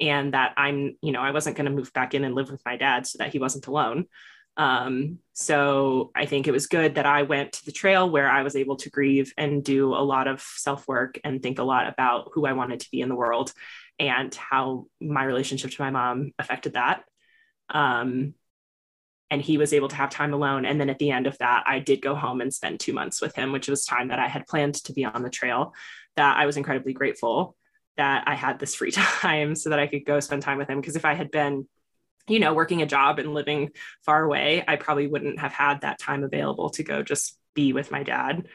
C: and that I'm, you know, I wasn't going to move back in and live with my dad so that he wasn't alone. Um, so I think it was good that I went to the trail where I was able to grieve and do a lot of self work and think a lot about who I wanted to be in the world and how my relationship to my mom affected that. Um, and he was able to have time alone. And then at the end of that, I did go home and spend two months with him, which was time that I had planned to be on the trail. That I was incredibly grateful that I had this free time so that I could go spend time with him. Because if I had been, you know, working a job and living far away, I probably wouldn't have had that time available to go just be with my dad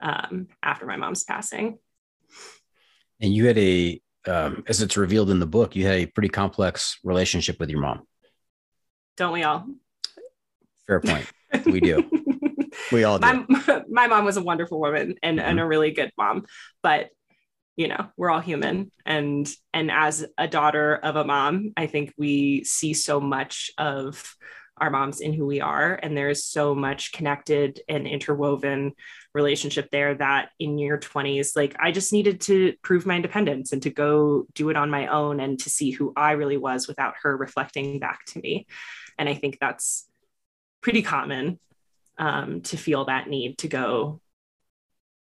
C: um, after my mom's passing.
B: And you had a um, as it's revealed in the book, you had a pretty complex relationship with your mom.
C: Don't we all?
B: Fair point. We do. we all do.
C: My, my mom was a wonderful woman and, mm-hmm. and a really good mom, but you know we're all human and and as a daughter of a mom i think we see so much of our moms in who we are. And there is so much connected and interwoven relationship there that in your 20s like i just needed to prove my independence and to go do it on my own and to see who i really was without her reflecting back to me. And i think that's pretty common um, to feel that need to go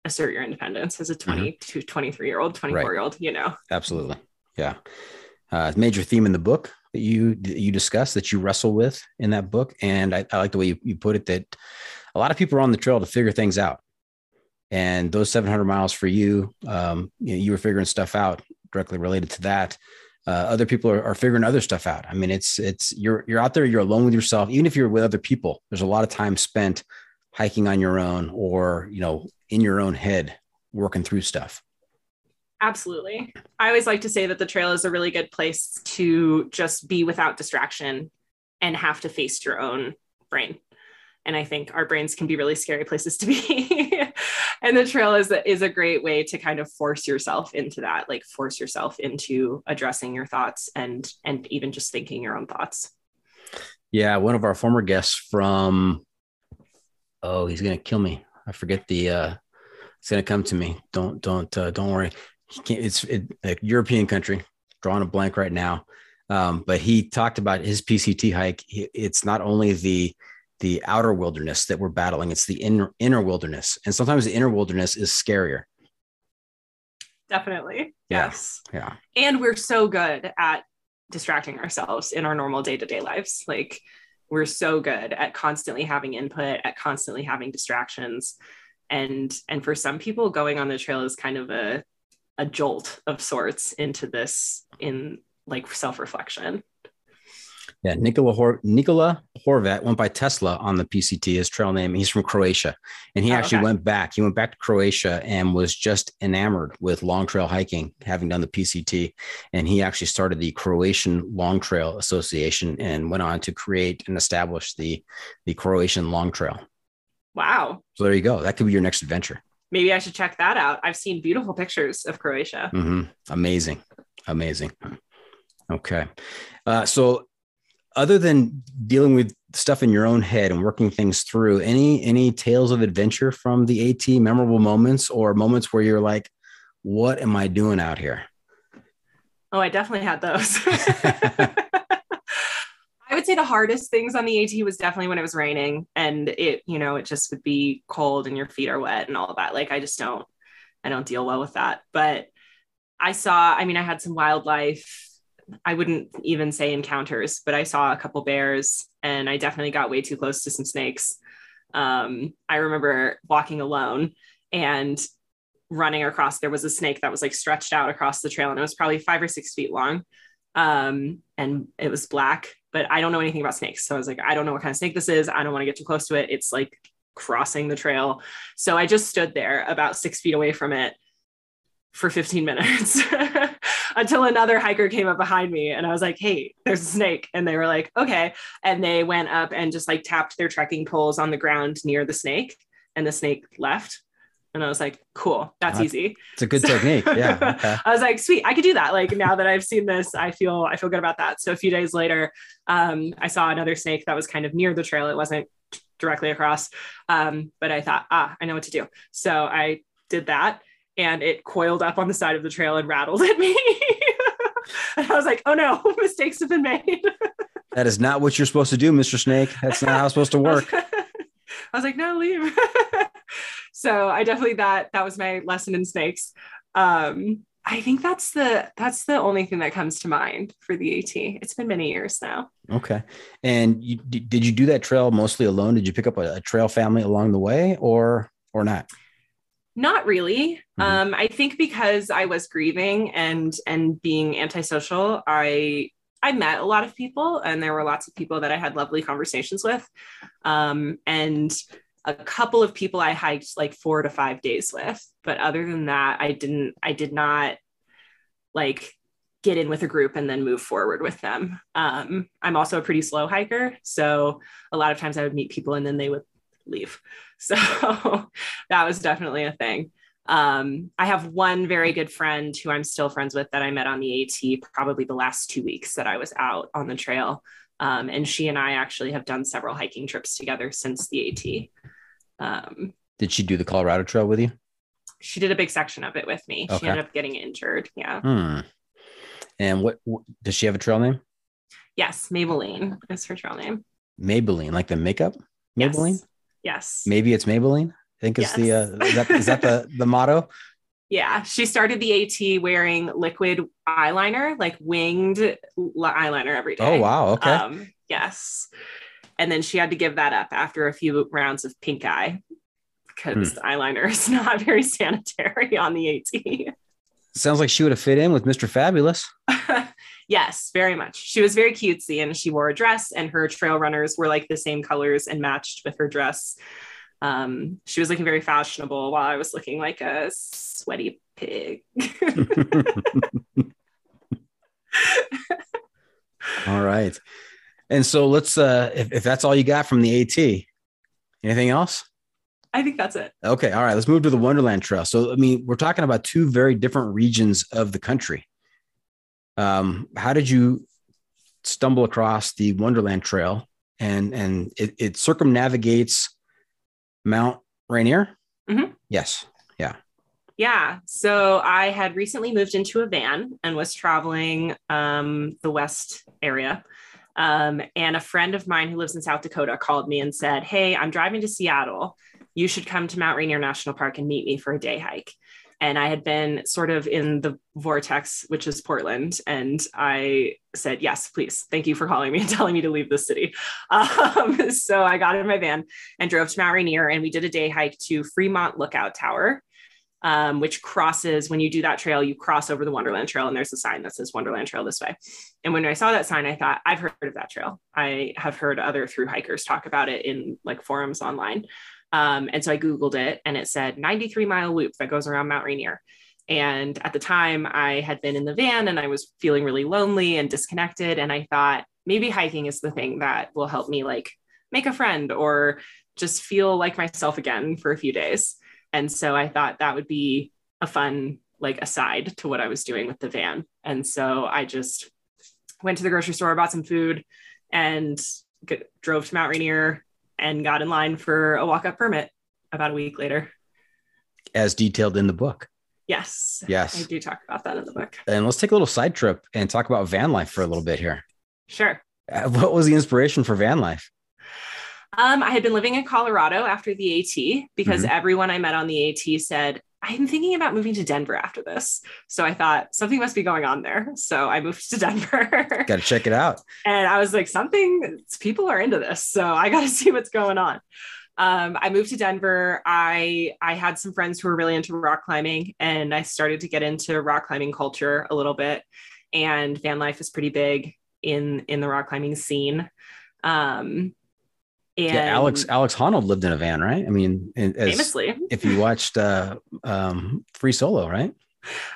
C: assert your independence as a 20 mm-hmm. to 23 year old 24 right. year old you know
B: absolutely. Yeah. Uh, major theme in the book that you you discuss that you wrestle with in that book and I, I like the way you, you put it that a lot of people are on the trail to figure things out and those 700 miles for you, um, you, know, you were figuring stuff out directly related to that. Uh, other people are, are, figuring other stuff out. I mean, it's it's you're you're out there, you're alone with yourself. Even if you're with other people, there's a lot of time spent hiking on your own or you know in your own head working through stuff.
C: Absolutely. I always like to say that the trail is a really good place to just be without distraction and have to face your own brain. And i think our brains can be really scary places to be. And the trail is a, is a great way to kind of force yourself into that like force yourself into addressing your thoughts and and even just thinking your own thoughts.
B: Yeah one of our former guests from oh he's gonna kill me. I forget the uh it's gonna come to me. Don't don't uh, don't worry it's it, a european country drawing a blank right now um, but he talked about his pct hike it's not only the the outer wilderness that we're battling. It's the inner inner wilderness, and sometimes the inner wilderness is scarier.
C: Definitely,
B: yeah.
C: yes,
B: yeah.
C: And we're so good at distracting ourselves in our normal day to day lives. Like we're so good at constantly having input, at constantly having distractions, and and for some people, going on the trail is kind of a a jolt of sorts into this in like self reflection.
B: Yeah, Nikola, Hor- Nikola Horvat went by Tesla on the PCT, his trail name. He's from Croatia. And he oh, actually okay. went back. He went back to Croatia and was just enamored with long trail hiking, having done the PCT. And he actually started the Croatian Long Trail Association and went on to create and establish the, the Croatian Long Trail.
C: Wow.
B: So there you go. That could be your next adventure.
C: Maybe I should check that out. I've seen beautiful pictures of Croatia.
B: Mm-hmm. Amazing. Amazing. Okay. Uh, so other than dealing with stuff in your own head and working things through, any any tales of adventure from the AT, memorable moments or moments where you're like, what am I doing out here?
C: Oh, I definitely had those. Would say the hardest things on the AT was definitely when it was raining and it, you know, it just would be cold and your feet are wet and all of that. Like I just don't, I don't deal well with that. But I saw, I mean, I had some wildlife. I wouldn't even say encounters, but I saw a couple bears and I definitely got way too close to some snakes. Um, I remember walking alone and running across, there was a snake that was like stretched out across the trail and it was probably five or six feet long. Um, and it was black but I don't know anything about snakes. So I was like, I don't know what kind of snake this is. I don't want to get too close to it. It's like crossing the trail. So I just stood there about six feet away from it for 15 minutes until another hiker came up behind me and I was like, hey, there's a snake. And they were like, okay. And they went up and just like tapped their trekking poles on the ground near the snake and the snake left. And I was like, cool, that's, easy.
B: It's a good technique. Yeah.
C: Okay. I was like, sweet, I could do that. Like now that I've seen this, I feel I feel good about that. So a few days later, um, I saw another snake that was kind of near the trail. It wasn't directly across. Um, but I thought, ah, I know what to do. So I did that and it coiled up on the side of the trail and rattled at me. and I was like, oh no, mistakes have been made.
B: that is not what you're supposed to do, Mr. Snake. That's not how it's supposed to work.
C: I was like, no, leave so I definitely that that was my lesson in snakes. Um, I think that's the that's the only thing that comes to mind for the AT. It's been many years now.
B: Okay, and you, did you do that trail mostly alone? Did you pick up a, a trail family along the way, or or not?
C: Not really. Mm-hmm. Um, I think because I was grieving and and being antisocial, I I met a lot of people, and there were lots of people that I had lovely conversations with. Um, and a couple of people I hiked like four to five days with. But other than that, I didn't, I did not like get in with a group and then move forward with them. Um, I'm also a pretty slow hiker. So a lot of times I would meet people and then they would leave. So that was definitely a thing. Um, I have one very good friend who I'm still friends with that I met on the AT probably the last two weeks that I was out on the trail. Um, and she and I actually have done several hiking trips together since the AT.
B: Um, Did she do the Colorado Trail with you?
C: She did a big section of it with me. Okay. She ended up getting injured. Yeah. Hmm.
B: And what, what, does she have a trail name?
C: Yes, Maybelline is her trail name.
B: Maybelline, like the makeup? Maybelline?
C: Yes. yes.
B: Maybe it's Maybelline. I think is yes. the uh, is that, is that the the motto?
C: Yeah, she started the AT wearing liquid eyeliner, like winged eyeliner every day.
B: Oh wow, okay. Um,
C: yes. And then she had to give that up after a few rounds of pink eye because hmm. eyeliner is not very sanitary on the AT.
B: Sounds like she would have fit in with Mr. Fabulous.
C: yes, very much. She was very cutesy and she wore a dress, and her trail runners were like the same colors and matched with her dress. Um, she was looking very fashionable while I was looking like a sweaty pig.
B: all right. And so let's uh if, if that's all you got from the AT, anything else?
C: I think that's it.
B: Okay. All right. Let's move to the Wonderland Trail. So I mean, we're talking about two very different regions of the country. Um, how did you stumble across the Wonderland Trail and and it, it circumnavigates Mount Rainier? Mm-hmm. Yes. Yeah.
C: Yeah. So I had recently moved into a van and was traveling um, the West area. Um, and a friend of mine who lives in South Dakota called me and said, Hey, I'm driving to Seattle. You should come to Mount Rainier National Park and meet me for a day hike and I had been sort of in the vortex, which is Portland. And I said, Yes, please. Thank you for calling me and telling me to leave the city. Um, so I got in my van and drove to Mount Rainier, and we did a day hike to Fremont Lookout Tower. Um, which crosses when you do that trail, you cross over the Wonderland Trail, and there's a sign that says Wonderland Trail this way. And when I saw that sign, I thought, I've heard of that trail. I have heard other through hikers talk about it in like forums online. Um, and so I Googled it and it said 93 mile loop that goes around Mount Rainier. And at the time, I had been in the van and I was feeling really lonely and disconnected. And I thought maybe hiking is the thing that will help me like make a friend or just feel like myself again for a few days. And so I thought that would be a fun like aside to what I was doing with the van. And so I just went to the grocery store, bought some food, and get, drove to Mount Rainier and got in line for a walk up permit about a week later.
B: As detailed in the book.
C: Yes.
B: Yes.
C: I do talk about that in the book.
B: And let's take a little side trip and talk about van life for a little bit here.
C: Sure.
B: Uh, what was the inspiration for van life?
C: Um, I had been living in Colorado after the AT because
B: Mhm.
C: everyone I met on the AT said, I'm thinking about moving to Denver after this. So I thought something must be going on there. So I moved to Denver.
B: Got to check it out.
C: and I was like, something, people are into this. So I got to see what's going on. Um, I moved to Denver. I I had some friends who were really into rock climbing, and I started to get into rock climbing culture a little bit. And van life is pretty big in in the rock climbing scene. Um, and
B: yeah, Alex Alex Honnold lived in a van, right? I mean, as,
C: famously,
B: if you watched uh, um, Free Solo, right?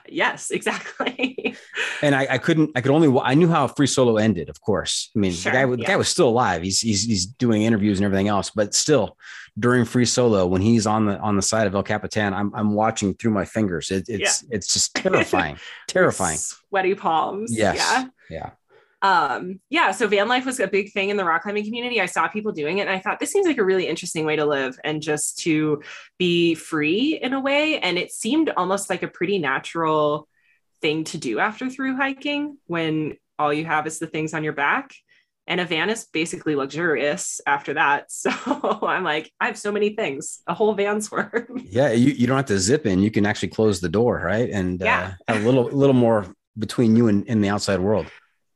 C: yes, exactly.
B: And I, I couldn't, I could only, I knew how Free Solo ended, of course. I mean,
C: Sure,
B: the guy, the
C: yeah.
B: guy was still alive. He's, he's, he's doing interviews and everything else, but still, during Free Solo, when he's on the on the side of El Capitan, I'm, I'm watching through my fingers. It, it's, it's just terrifying, terrifying.
C: Sweaty palms.
B: Yes.
C: Yeah.
B: Yeah.
C: Um yeah so van life was a big thing in the rock climbing community i saw people doing it and i thought this seems like a really interesting way to live and just to be free in a way and it seemed almost like a pretty natural thing to do after through hiking when all you have is the things on your back and a van is basically luxurious after that so i'm like i have so many things a whole van's worth
B: Yeah. You, you don't have to zip in. You can actually close the door, right? And
C: Yeah.
B: uh, a little, little more between you and, and the outside world.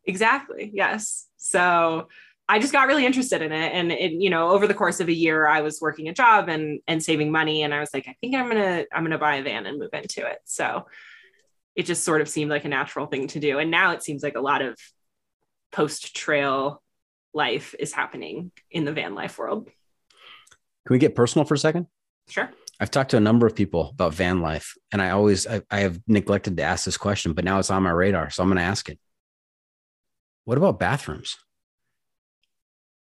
C: Exactly. Yes. So I just got really interested in it. And it, you know, over the course of a year, I was working a job and and saving money. And I was like, I think I'm gonna, I'm gonna buy a van and move into it. So it just sort of seemed like a natural thing to do. And now it seems like a lot of post trail life is happening in the van life world.
B: Can we get personal for a second?
C: Sure.
B: I've talked to a number of people about van life, and I always I, I have neglected to ask this question, but now it's on my radar, so I'm going to ask it. What about bathrooms?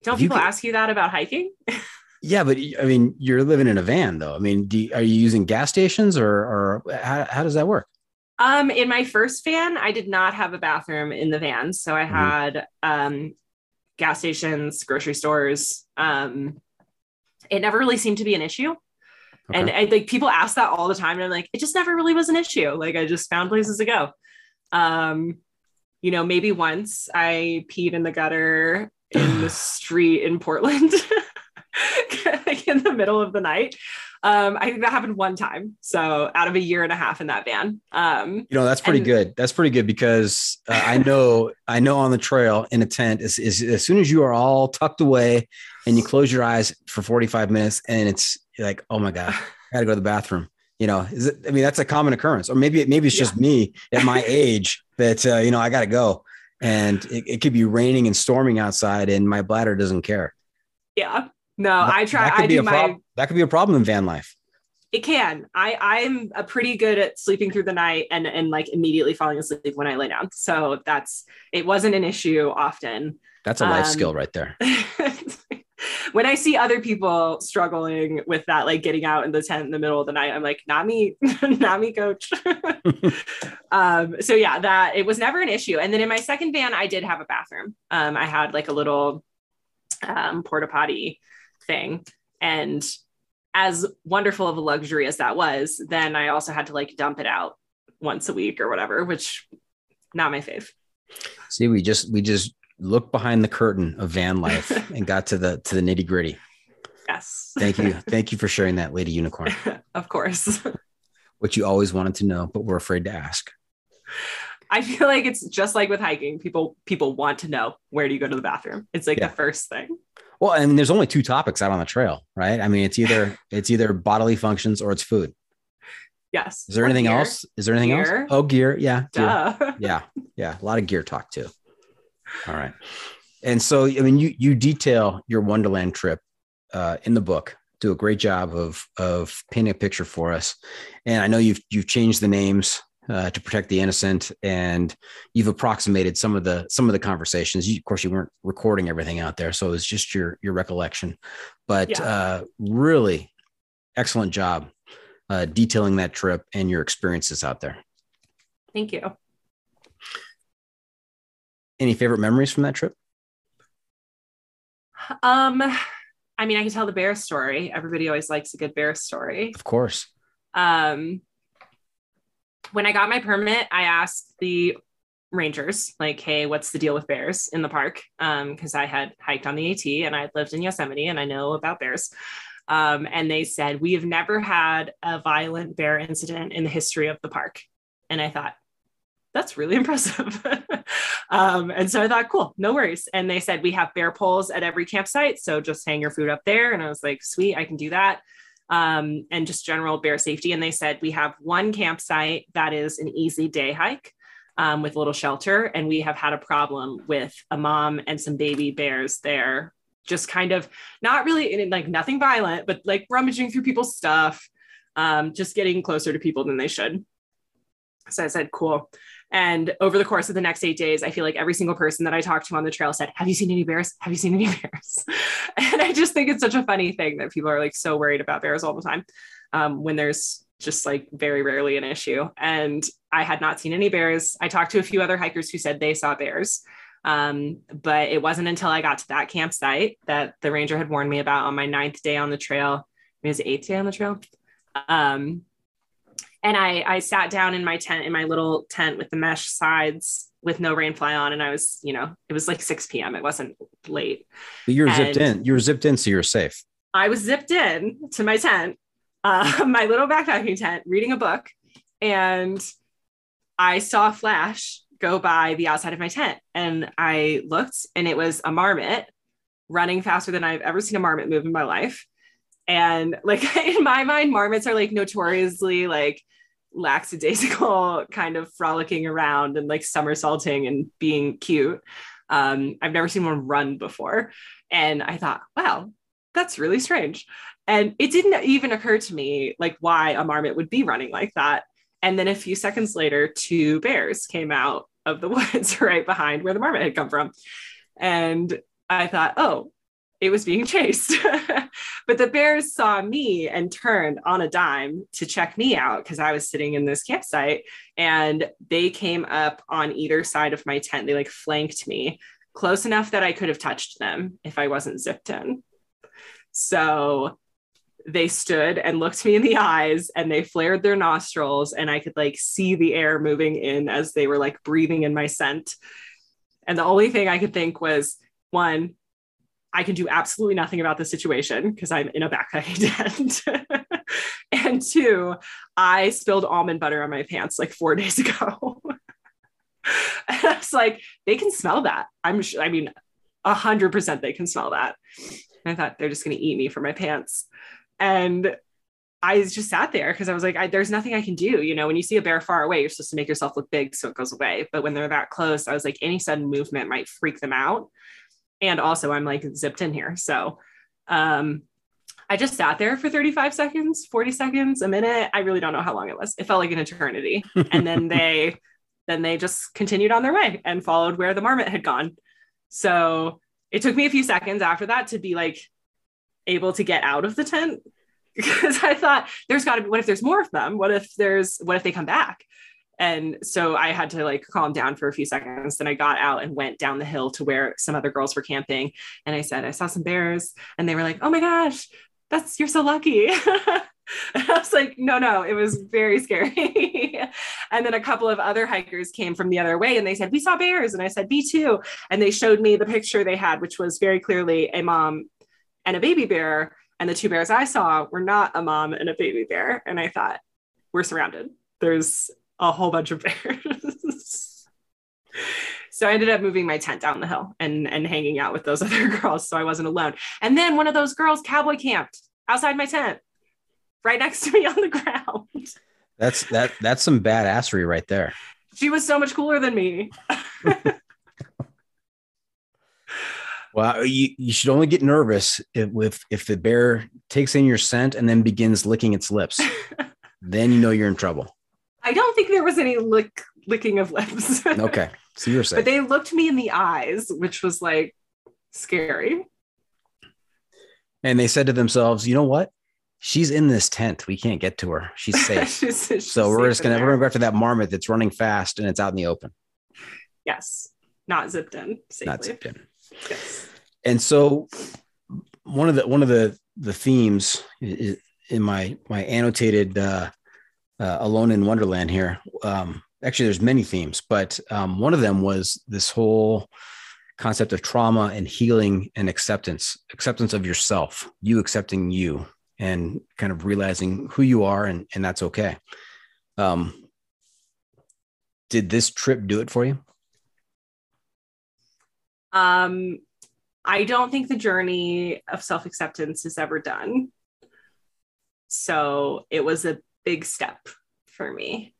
C: Don't
B: If
C: people
B: could-
C: ask you that about hiking?
B: Yeah, but I mean, you're living in a van, though. I mean, do you, are you using gas stations, or or how, how does that work?
C: Um, in my first van, I did not have a bathroom in the van. So I
B: Mhm.
C: had um gas stations, grocery stores. Um, it never really seemed to be an issue. And I like people ask that all the time. And I'm like, it just never really was an issue. Like I just found places to go. Um, you know, maybe once I peed in the gutter in the street in Portland, like in the middle of the night. Um, I think that happened one time. So out of a year and a half in that van. Um,
B: You know, that's pretty
C: And-
B: good. That's pretty good because uh, I know I know on the trail in a tent is, is as soon as you are all tucked away and you close your eyes for 45 minutes and it's like, oh my God, I gotta go to the bathroom. You know, is it, I mean, that's a common occurrence. Or maybe maybe it's just me at my age that uh, you know, I gotta go. And it, it could be raining and storming outside and my bladder doesn't care.
C: yeah. No,
B: That-
C: I try.
B: that could
C: I
B: be
C: do
B: a
C: my.
B: prob- that could be a problem in van life.
C: It can. I I'm a pretty good at sleeping through the night and and like immediately falling asleep when I lay down. So that's it wasn't an issue often.
B: That's a life
C: Um,
B: skill right there.
C: when I see other people struggling with that, like getting out in the tent in the middle of the night, I'm like, not me, not me, coach. um, so yeah, that it was never an issue. And then in my second van, I did have a bathroom. Um, I had like a little um, porta potty thing. And as wonderful of a luxury as that was, then I also had to like dump it out once a week or whatever, which not my fave.
B: See, we just we just looked behind the curtain of van life and got to the to the nitty gritty.
C: Yes.
B: Thank you, thank you for sharing that, Lady Unicorn.
C: of course.
B: What you always wanted to know, but were afraid to ask.
C: I feel like it's just like with hiking. People people want to know where do you go to the bathroom. It's like
B: Yeah.
C: the first thing.
B: Well, I mean, there's only two topics out on the trail, right? I mean, it's either it's either bodily functions or it's food.
C: Yes.
B: Is there
C: Or
B: anything
C: gear.
B: else? Is there anything
C: Gear.
B: else? Oh, gear. Yeah. gear. Yeah. Yeah. A lot of gear talk too. All right. And so, I mean, you you detail your Wonderland trip uh, in the book. Do a great job of of painting a picture for us. And I know you've you've changed the names uh, to protect the innocent, and you've approximated some of the some of the conversations. You, of course, you weren't recording everything out there, so it was just your your recollection. But
C: Yeah.
B: uh, really excellent job uh, detailing that trip and your experiences out there.
C: Thank you.
B: Any favorite memories from that trip?
C: Um, I mean, I can tell the bear story. Everybody always likes a good bear story.
B: Of course.
C: Um, when I got my permit, I asked the rangers, like, hey, what's the deal with bears in the park? Um, because I had hiked on the AT and I lived in Yosemite and I know about bears. Um, and they said, we have never had a violent bear incident in the history of the park. And I thought, that's really impressive. um, and so I thought, cool, no worries. And they said, we have bear poles at every campsite. So just hang your food up there. And I was like, sweet, I can do that. Um, and just general bear safety. And they said, we have one campsite that is an easy day hike. Um, with a little shelter, and we have had a problem with a mom and some baby bears there, just kind of not really like nothing violent, but like rummaging through people's stuff, um, just getting closer to people than they should. So I said, cool. And over the course of the next eight days, I feel like every single person that I talked to on the trail said, Have you seen any bears? Have you seen any bears? and I just think it's such a funny thing that people are like so worried about bears all the time um, when there's just like very rarely an issue. And I had not seen any bears. I talked to a few other hikers who said they saw bears. Um, but it wasn't until I got to that campsite that the ranger had warned me about on my ninth day on the trail. It was eighth day on the trail. Um, and I, I sat down in my tent, in my little tent with the mesh sides with no rain fly on. And I was, you know, it was like 6 p.m. It wasn't late.
B: But you were zipped in. You were zipped in, so you're safe.
C: I was zipped in to my tent, uh, my little backpacking tent, reading a book. And I saw a flash go by the outside of my tent. And I looked and it was a marmot running faster than I've ever seen a marmot move in my life. And like in my mind, marmots are like notoriously like lackadaisical, kind of frolicking around and like somersaulting and being cute. Um, I've never seen one run before. And I thought, wow, that's really strange. And it didn't even occur to me like why a marmot would be running like that. And then a few seconds later, two bears came out of the woods right behind where the marmot had come from. And I thought, oh, it was being chased. but the bears saw me and turned on a dime to check me out because I was sitting in this campsite and they came up on either side of my tent. They like flanked me close enough that I could have touched them if I wasn't zipped in. So they stood and looked me in the eyes and they flared their nostrils and I could like see the air moving in as they were like breathing in my scent. And the only thing I could think was one, I can do absolutely nothing about the situation because I'm in a backpacking tent. and two, I spilled almond butter on my pants like four days ago. and I was like, they can smell that. I'm I mean, a hundred percent they can smell that. And I thought they're just going to eat me for my pants. And I just sat there because I was like, I, there's nothing I can do. You know, when you see a bear far away, you're supposed to make yourself look big so it goes away. But when they're that close, I was like, any sudden movement might freak them out and also I'm like zipped in here. So um, I just sat there for 35 seconds, 40 seconds, a minute. I really don't know how long it was. It felt like an eternity. and then they then they just continued on their way and followed where the marmot had gone. So it took me a few seconds after that to be like able to get out of the tent because I thought there's got to be what if there's more of them? What if there's what if they come back? And so I had to like calm down for a few seconds. Then I got out and went down the hill to where some other girls were camping. And I said, I saw some bears. And they were like, oh my gosh, that's you're so lucky. I was like, no, no, it was very scary. and then a couple of other hikers came from the other way and they said, We saw bears. And I said, Me too. And they showed me the picture they had, which was very clearly a mom and a baby bear. And the two bears I saw were not a mom and a baby bear. And I thought, We're surrounded. There's a whole bunch of bears. so I ended up moving my tent down the hill and, and hanging out with those other girls so I wasn't alone. And then one of those girls cowboy camped outside my tent, right next to me on the ground.
B: That's that that's some badassery right there.
C: She was so much cooler than me.
B: well, you, you should only get nervous if, if if the bear takes in your scent and then begins licking its lips. then you know you're in trouble.
C: I don't think there was any lick licking of lips.
B: okay. So you're saying.
C: But they looked me in the eyes, which was like scary.
B: And they said to themselves, you know what? she's in this tent. We can't get to her. She's safe.
C: She's- she's
B: so we're
C: safe
B: just gonna we're gonna go after that marmot that's running fast and it's out in the open,
C: Yes. Not zipped in safely.
B: not zipped in.
C: Yes.
B: And so one of the one of the the themes in my my annotated uh, uh, alone in Wonderland here. Um, actually, there's many themes, but um, one of them was this whole concept of trauma and healing and acceptance, acceptance of yourself, you accepting you, and kind of realizing who you are, and and that's okay. Um, did this trip do it for you?
C: Um, I don't think the journey of self acceptance is ever done. So it was a big step for me.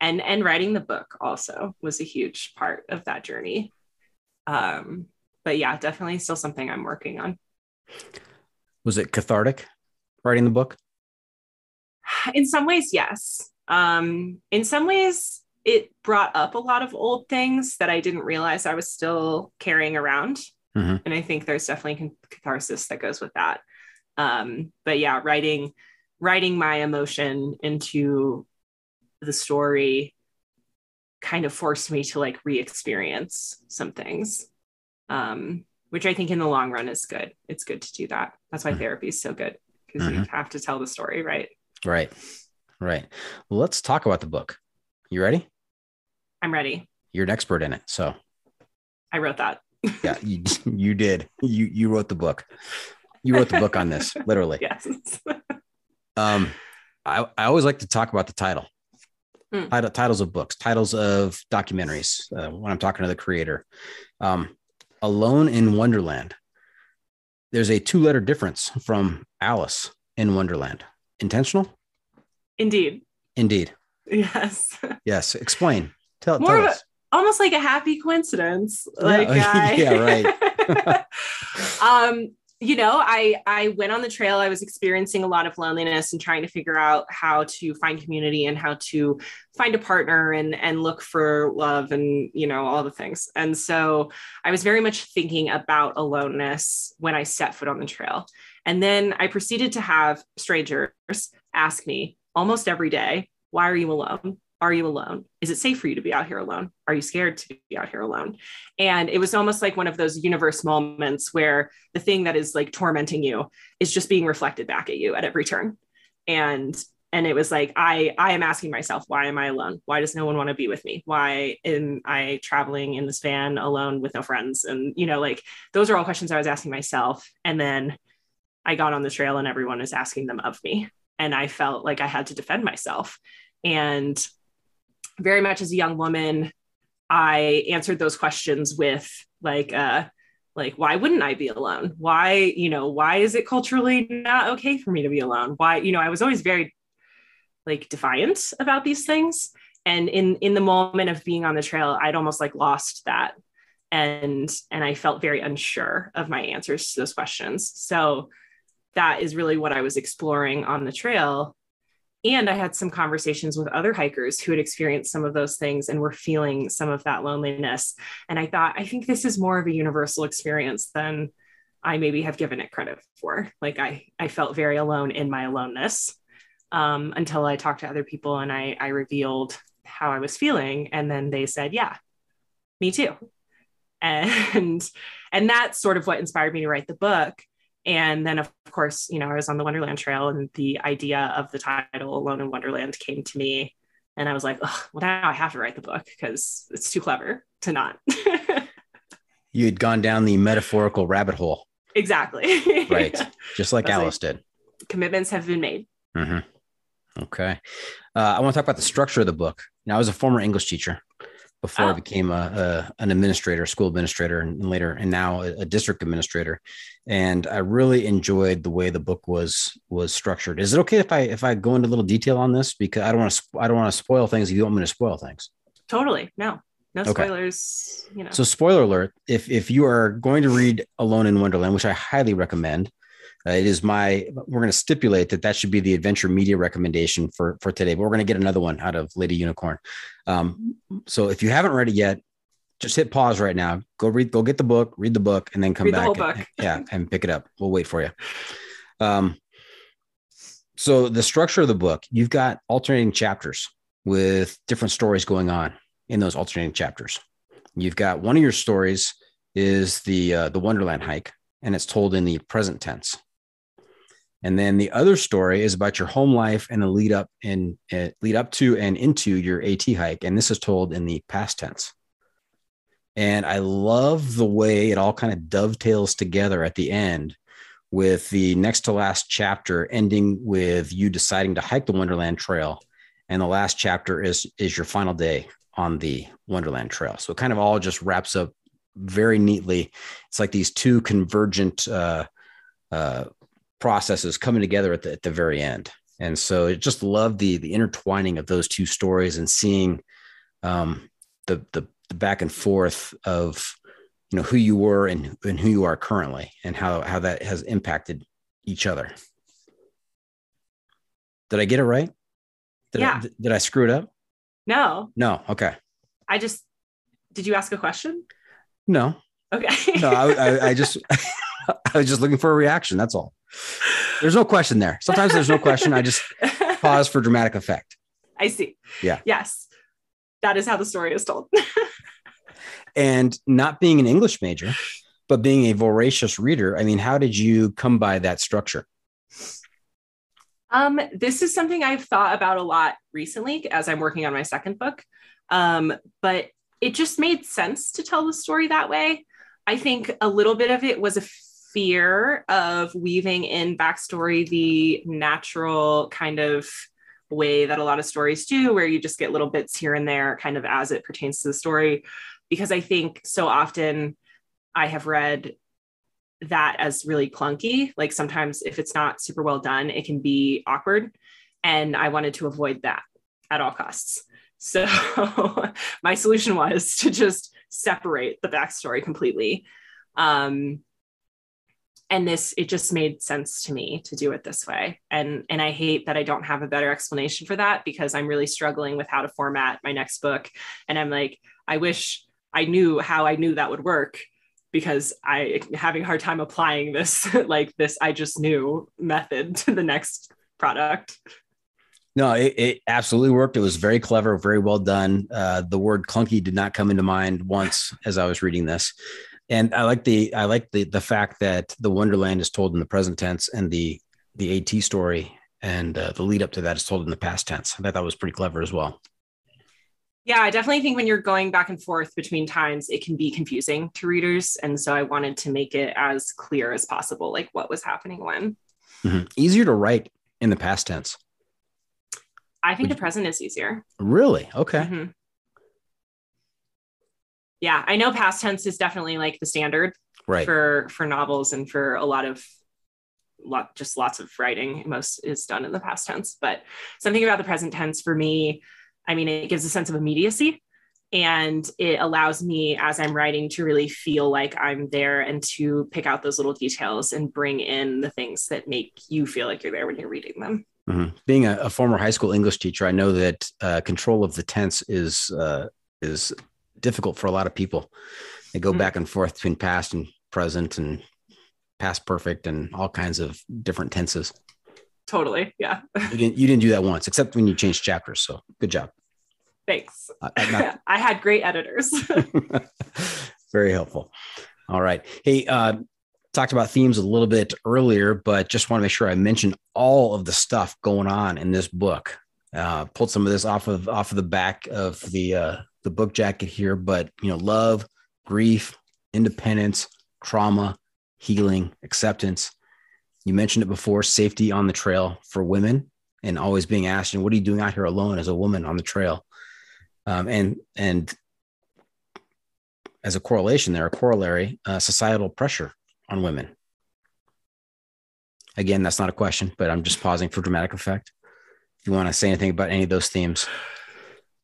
C: And and writing the book also was a huge part of that journey. Um, but yeah, definitely still something I'm working on.
B: Was it cathartic writing the book?
C: In some ways, yes. Um, in some ways, it brought up a lot of old things that I didn't realize I was still carrying around.
B: Mhm.
C: And I think there's definitely catharsis that goes with that. Um, but yeah, writing writing my emotion into the story kind of forced me to like re-experience some things. Um, which I think in the long run is good. It's good to do that. That's why
B: Mhm.
C: therapy is so good because you
B: Mhm.
C: have to tell the story, right?
B: Right. Right. Well, let's talk about the book. You ready?
C: I'm ready.
B: You're an expert in it. So
C: I wrote that.
B: yeah, you, you did. You you wrote the book. You wrote the book on this, literally.
C: Yes.
B: Um, I, I always like to talk about the title. Title, titles of books, titles of documentaries. Uh, when I'm talking to the creator, um, Alone in Wonderland. There's a two letter difference from Alice in Wonderland. Intentional?
C: Indeed.
B: Indeed.
C: Yes.
B: Yes. Explain. Tell,
C: More
B: tell
C: of a-
B: us.
C: Almost like a happy coincidence. Like I,
B: Yeah, right.
C: um, you know, I I went on the trail. I was experiencing a lot of loneliness and trying to figure out how to find community and how to find a partner and and look for love and you know all the things. And so I was very much thinking about aloneness when I set foot on the trail. And then I proceeded to have strangers ask me almost every day, "Why are you alone? Are you alone? Is it safe for you to be out here alone? Are you scared to be out here alone?" And it was almost like one of those universe moments where the thing that is like tormenting you is just being reflected back at you at every turn. And and it was like I I am asking myself, why am I alone? Why does no one want to be with me? Why am I traveling in this van alone with no friends? And you know, like those are all questions I was asking myself. And then I got on the trail and everyone is asking them of me. And I felt like I had to defend myself. And very much as a young woman, I answered those questions with like, uh, like, why wouldn't I be alone? Why, you know, why is it culturally not okay for me to be alone? Why, you know, I was always very like defiant about these things. And in in the moment of being on the trail, I'd almost like lost that. And and I felt very unsure of my answers to those questions. So that is really what I was exploring on the trail and I had some conversations with other hikers who had experienced some of those things and were feeling some of that loneliness. And I thought, I think this is more of a universal experience than I maybe have given it credit for. Like I, I felt very alone in my aloneness um, until I talked to other people and I, I revealed how I was feeling. And then they said, yeah, me too. And, and that's sort of what inspired me to write the book and then, of course, you know, I was on the Wonderland Trail and the idea of the title Alone in Wonderland came to me. And I was like, oh, well, now I have to write the book because it's too clever to not.
B: You had gone down the metaphorical rabbit hole,
C: exactly.
B: right? Just like
C: That's like-
B: Alice did.
C: Commitments have been made.
B: Mhm. Okay. Uh, I want to talk about the structure of the book. Now, I was a former English teacher before I
C: Oh.
B: became a, a an administrator, school administrator, and later, and now a, a district administrator. And I really enjoyed the way the book was was structured. Is it okay if I if I go into a little detail on this because I don't want to I don't want to spoil things if you want me to spoil things.
C: Totally. No, no
B: Okay.
C: spoilers. You know,
B: So, spoiler alert: if if you are going to read Alone in Wonderland, which I highly recommend, uh, it is my. We're going to stipulate that that should be the adventure media recommendation for for today. But we're going to get another one out of Lady Unicorn. Um, so, if you haven't read it yet, just hit pause right now. Go read. Go get the book. Read the book, and then come
C: Read the
B: back.
C: whole
B: and- yeah, and pick it up. We'll wait for you. Um, So the structure of the book, you've got alternating chapters with different stories going on in those alternating chapters. You've got one of your stories is the uh, the Wonderland hike, and it's told in the present tense. And then the other story is about your home life and the lead up and uh, lead up to and into your AT hike, and this is told in the past tense. And I love the way it all kind of dovetails together at the end with the next to last chapter ending with you deciding to hike the Wonderland Trail. And the last chapter is is your final day on the Wonderland Trail. So it kind of all just wraps up very neatly. It's like these two convergent uh, uh, processes coming together at the, at the very end. And so I just love the the intertwining of those two stories and seeing um, the, the the back and forth of you know who you were and, and who you are currently and how how that has impacted each other. Did I get it right? Did
C: Yeah.
B: I, did I screw it up?
C: No,
B: No. Okay.
C: I just did you ask a question?
B: No.
C: Okay.
B: No. I, I, I just I was just looking for a reaction. That's all. There's no question there. Sometimes there's no question. I just pause for dramatic effect.
C: I see.
B: Yeah.
C: Yes. That is how the story is told.
B: And not being an English major, but being a voracious reader. I mean, how did you come by that structure?
C: Um, this is something I've thought about a lot recently as I'm working on my second book. Um, but it just made sense to tell the story that way. I think a little bit of it was a fear of weaving in backstory the natural kind of way that a lot of stories do, where you just get little bits here and there, kind of as it pertains to the story. Because I think so often I have read that as really clunky. Like sometimes if it's not super well done, it can be awkward. And I wanted to avoid that at all costs. So my solution was to just separate the backstory completely. Um, and this it just made sense to me to do it this way and and i hate that i don't have a better explanation for that because i'm really struggling with how to format my next book and i'm like i wish i knew how i knew that would work because i having a hard time applying this like this i just knew method to the next product
B: No, it, it absolutely worked. It was very clever, very well done. Uh, the word clunky did not come into mind once as I was reading this. And I like the I like the the fact that the Wonderland is told in the present tense and the the AT story and uh, the lead up to that is told in the past tense. I thought that was pretty clever as well.
C: yeah i definitely think when you're going back and forth between times it can be confusing to readers and so i wanted to make it as clear as possible like what was happening when
B: Mhm. Easier to write in the past tense.
C: i think
B: Would
C: the present is easier
B: Really? Okay.
C: Mhm. Yeah, I know past tense is definitely like the standard
B: Right.
C: for for novels and for a lot of lot just lots of writing. Most is done in the past tense, but something about the present tense for me, I mean, it gives a sense of immediacy and it allows me as I'm writing to really feel like I'm there and to pick out those little details and bring in the things that make you feel like you're there when you're reading them.
B: Mhm. Being a, a former high school English teacher, I know that uh, control of the tense is uh, is difficult for a lot of people. They go
C: Mhm.
B: back and forth between past and present and past perfect and all kinds of different tenses.
C: Totally. Yeah.
B: You didn't you didn't do that once, except when you changed chapters. So good job.
C: Thanks.
B: Uh, uh, not-
C: I had great editors.
B: Very helpful. All right. Hey, uh, talked about themes a little bit earlier, but just want to make sure I mentioned all of the stuff going on in this book. Uh, pulled some of this off of off of the back of the uh, the book jacket here, but you know, love, grief, independence, trauma, healing, acceptance. You mentioned it before, safety on the trail for women, and always being asked, "And what are you doing out here alone as a woman on the trail?" Um, and and as a correlation there, a corollary, uh, societal pressure on women. Again, that's not a question, but I'm just pausing for dramatic effect. If you want to say anything about any of those themes,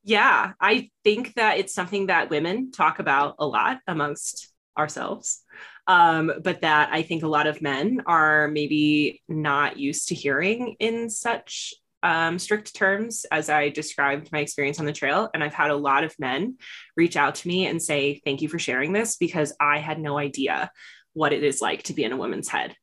C: Yeah, I think that it's something that women talk about a lot amongst ourselves. Um, but that I think a lot of men are maybe not used to hearing in such um, strict terms as I described my experience on the trail. And I've had a lot of men reach out to me and say, Thank you for sharing this because I had no idea what it is like to be in a woman's head.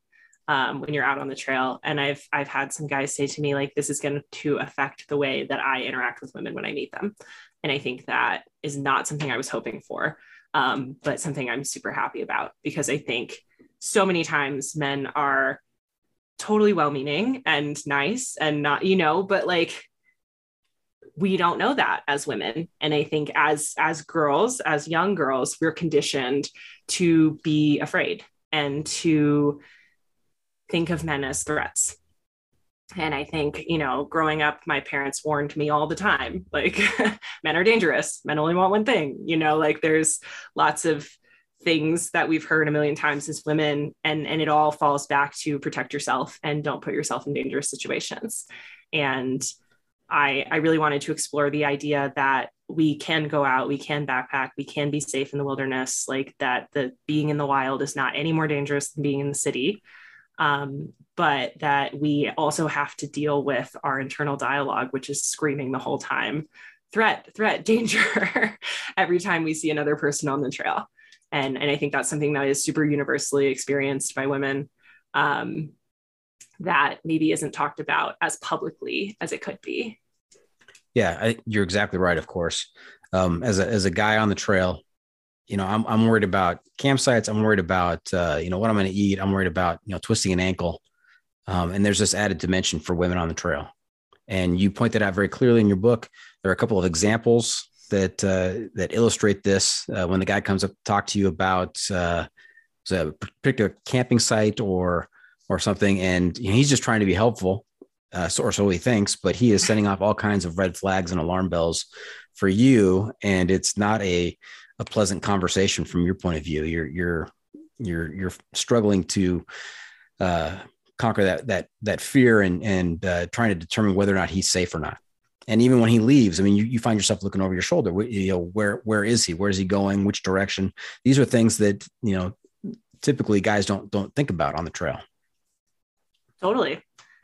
C: Um, when you're out on the trail. And I've I've had some guys say to me like, "This is going to affect the way that I interact with women when I meet them," and I think that is not something I was hoping for, um, but something I'm super happy about because I think so many times men are totally well-meaning and nice and not you know, but like we don't know that as women and i think as as girls as young girls we're conditioned to be afraid and to think of men as threats. And I think, you know, growing up, my parents warned me all the time like, men are dangerous. Men only want one thing. You know, like there's lots of things that we've heard a million times as women, and, and it all falls back to protect yourself and don't put yourself in dangerous situations. And I, I really wanted to explore the idea that we can go out, we can backpack, we can be safe in the wilderness, like that the being in the wild is not any more dangerous than being in the city um, but that we also have to deal with our internal dialogue, which is screaming the whole time threat, threat, danger every time we see another person on the trail. And, and I think that's something that is super universally experienced by women um, that maybe isn't talked about as publicly as it could be.
B: Yeah, I, you're exactly right. Of course, um, as a as a guy on the trail, you know, I'm, I'm worried about campsites. I'm worried about, uh, you know, what I'm going to eat. I'm worried about, you know, twisting an ankle. Um, and there's this added dimension for women on the trail. And you point that out very clearly in your book. There are a couple of examples that, uh, that illustrate this. Uh, when the guy comes up to talk to you about uh, a particular camping site or, or something, and you know, he's just trying to be helpful. Uh, so, or so he thinks, but he is sending off all kinds of red flags and alarm bells for you. And it's not a, a pleasant conversation from your point of view. You're you're you're you're struggling to uh, conquer that that that fear and and uh, trying to determine whether or not he's safe or not. And even when he leaves, I mean, you, you find yourself looking over your shoulder. You know, where where is he? Where is he going? Which direction? These are things that you know typically guys don't don't think about on the trail.
C: Totally,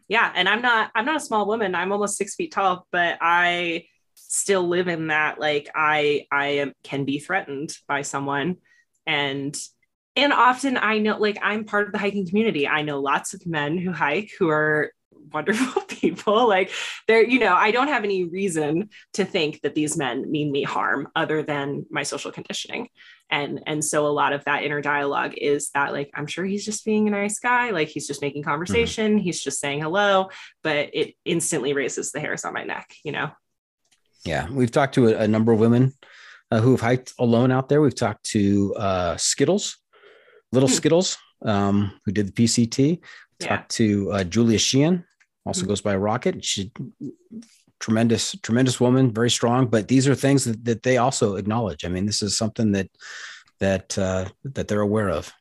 C: yeah. And I'm not I'm not a small woman. I'm almost six feet tall, but I still live in that like i i am, can be threatened by someone. And and often i know like i'm part of the hiking community. I know lots of men who hike who are wonderful people. Like they're you know i don't have any reason to think that these men mean me harm other than my social conditioning. And and so a lot of that inner dialogue is that like i'm sure he's just being a nice guy. Like he's just making mm-hmm. conversation. Mm-hmm. he's just saying hello but it instantly raises the hairs on my neck you know
B: yeah, we've talked to a, a number of women uh, who have hiked alone out there. We've talked to uh, Skittles, Little hmm. Skittles, um, who did the PCT. Yeah. Talked to uh, Julia Sheehan, also hmm goes by Rocket. She tremendous, tremendous woman, very strong. But these are things that, that they also acknowledge. I mean, this is something that that uh, that they're aware of.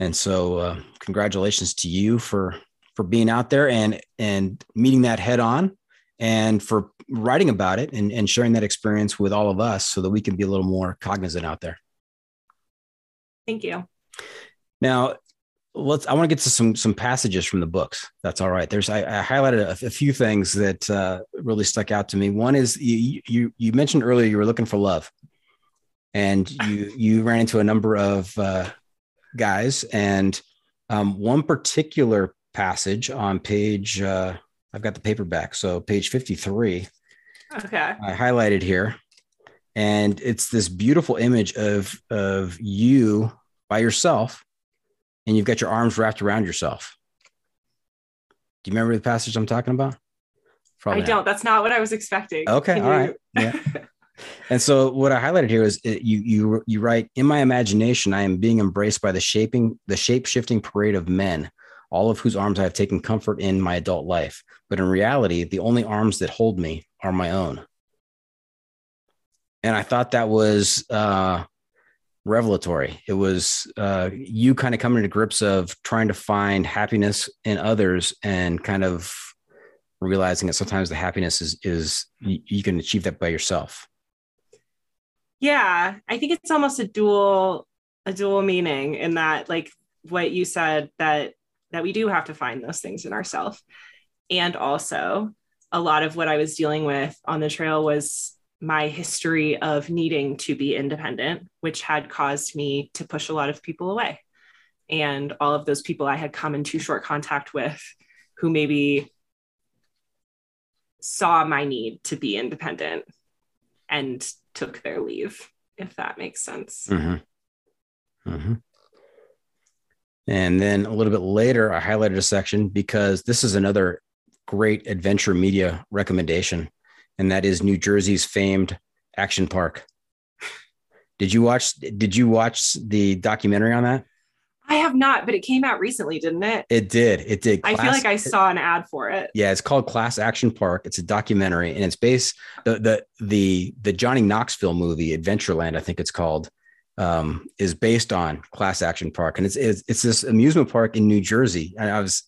B: And so, uh, congratulations to you for for being out there and and meeting that head on and for writing about it and, and sharing that experience with all of us so that we can be a little more cognizant out there.
C: Thank you.
B: Now, let's. I want to get to some some passages from the books. That's all right. There's I, I highlighted a, a, few things that uh, really stuck out to me. One is you you you mentioned earlier you were looking for love, and you you ran into a number of uh, guys, and um, one particular passage on page uh, I've got the paperback. So page 53.
C: Okay. I
B: highlighted here. And it's this beautiful image of, of you by yourself, and you've got your arms wrapped around yourself. Do you remember the passage I'm talking about?
C: Probably I don't. Not. That's not what I was expecting.
B: Okay. Can all you... right. Yeah. and so what I highlighted here is it, you you you write in my imagination I am being embraced by the shaping the shape shifting parade of men all of whose arms I have taken comfort in my adult life. But in reality, the only arms that hold me are my own. And I thought that was uh, revelatory. It was uh, you kind of coming to grips of trying to find happiness in others and kind of realizing that sometimes the happiness is is you, you can achieve that by yourself.
C: Yeah, I think it's almost a dual a dual meaning in that like what you said that that we do have to find those things in ourselves. And also, a lot of what I was dealing with on the trail was my history of needing to be independent, which had caused me to push a lot of people away. and all of those people I had come into short contact with who maybe saw my need to be independent and took their leave, if that makes sense.
B: Mm-hmm. Mm-hmm. And then a little bit later, I highlighted a section because this is another great adventure media recommendation, and that is New Jersey's famed Action Park. Did you watch? Did you watch the documentary on that?
C: I have not, but it came out recently, didn't it?
B: It did. It did.
C: Class, I feel like I saw an ad for it.
B: Yeah, it's called Class Action Park. It's a documentary, and it's based the the the the Johnny Knoxville movie Adventureland, I think it's called, um, is based on Class Action Park, and it's, it's it's this amusement park in New Jersey. And I was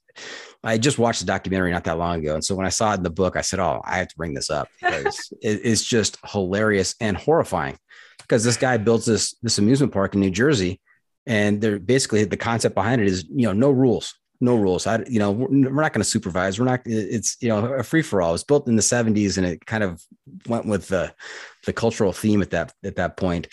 B: I just watched the documentary not that long ago, and so when I saw it in the book, I said, "Oh, I have to bring this up because it, it's just hilarious and horrifying." Because this guy builds this this amusement park in New Jersey and they're basically the concept behind it is you know no rules no rules. I you know we're, we're not going to supervise. We're not it's you know a free for all it was built in the 70s and it kind of went with the the cultural theme at that at that point.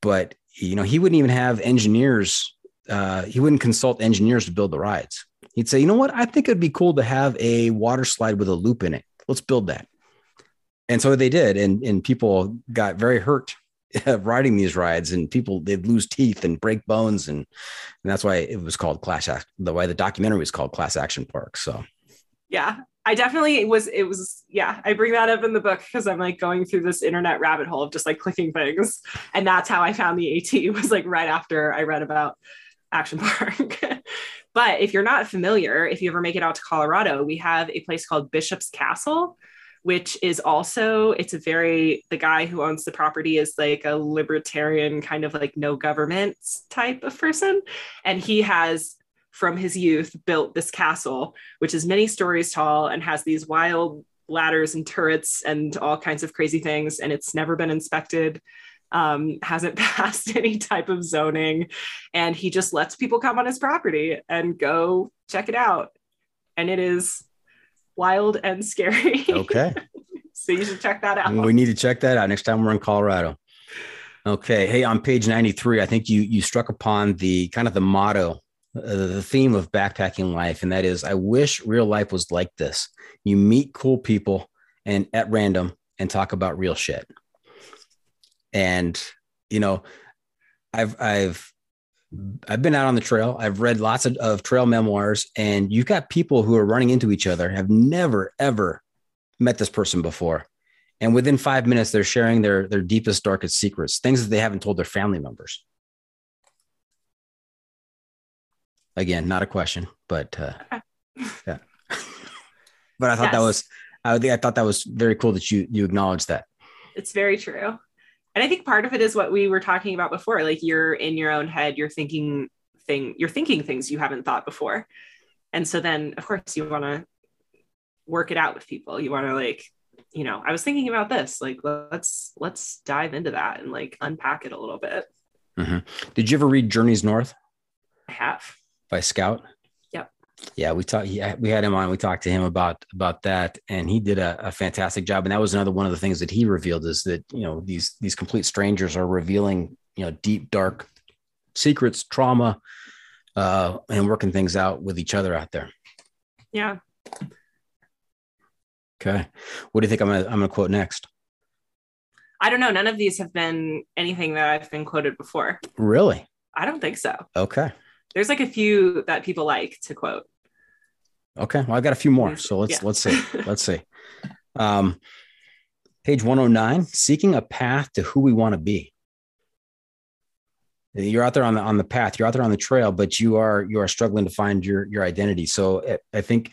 B: But you know he wouldn't even have engineers uh, he wouldn't consult engineers to build the rides. He'd say you know what? I think it'd be cool to have a water slide with a loop in it. Let's build that. And so they did and and people got very hurt riding these rides and people they'd lose teeth and break bones and, and that's why it was called class act the way the documentary was called class action park so.
C: Yeah i definitely was it was yeah i bring that up in the book because i'm like going through this internet rabbit hole of just like clicking things. And that's how i found the at was like right after i read about action park. But if you're not familiar if you ever make it out to colorado we have a place called bishop's castle which is also it's a very the guy who owns the property is like a libertarian kind of like no government type of person. And he has from his youth built this castle which is many stories tall and has these wild ladders and turrets and all kinds of crazy things and it's never been inspected um, hasn't passed any type of zoning and he just lets people come on his property and go check it out and it is wild and scary.
B: Okay.
C: so you should check that out.
B: We need to check that out next time we're in Colorado. Okay. Hey, on page 93, I think you you struck upon the kind of the motto, Uh, the theme of backpacking life, and that is I wish real life was like this. You meet cool people and at random and talk about real shit. And you know, I've I've I've been out on the trail. I've read lots of, of trail memoirs, and you've got people who are running into each other, have never, ever met this person before. And within five minutes, they're sharing their, their deepest, darkest secrets, things that they haven't told their family members. Again, not a question, but uh, yeah. but I thought yes. that was, I, I thought that was very cool that you you acknowledged that.
C: It's very true and i think part of it is what we were talking about before like you're in your own head you're thinking thing you're thinking things you haven't thought before and so then of course you want to work it out with people you want to like you know i was thinking about this like let's let's dive into that and like unpack it a little bit
B: mm-hmm. did you ever read journeys north
C: i have
B: by scout Yep. yeah, we talked. Yeah, we had him on. We talked to him about about that, and he did a, a, fantastic job. And that was another one of the things that he revealed is that you know these these complete strangers are revealing you know deep dark secrets, trauma, uh, and working things out with each other out there.
C: Yeah.
B: Okay. What do you think I'm gonna I'm gonna quote next?
C: I don't know. None of these have been anything that I've been quoted before.
B: Really?
C: I don't think so.
B: Okay.
C: There's like a few that people like to quote.
B: Okay. Well, I've got a few more. So let's yeah. let's see. Let's see. Um, page 109, seeking a path to who we want to be. You're out there on the on the path, you're out there on the trail, but you are you are struggling to find your your identity. So I think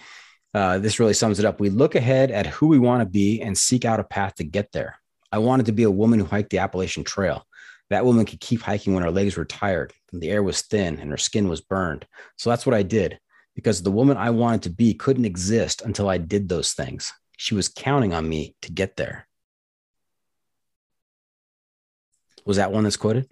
B: uh, this really sums it up. We look ahead at who we want to be and seek out a path to get there. I wanted to be a woman who hiked the Appalachian Trail. That woman could keep hiking when her legs were tired, and the air was thin, and her skin was burned. So that's what I did because the woman I wanted to be couldn't exist until I did those things. She was counting on me to get there. Was that one that's quoted?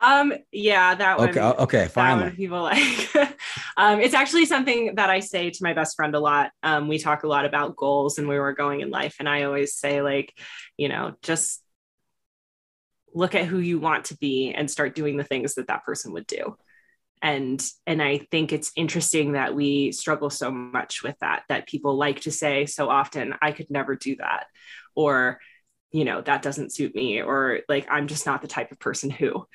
C: Um, yeah, that one.
B: Okay, okay, finally.
C: One people like. um, it's actually something that I say to my best friend a lot. Um, we talk a lot about goals and where we're going in life, and I always say like, you know, just look at who you want to be and start doing the things that that person would do. And and i think it's interesting that we struggle so much with that that people like to say so often i could never do that or you know that doesn't suit me or like i'm just not the type of person who.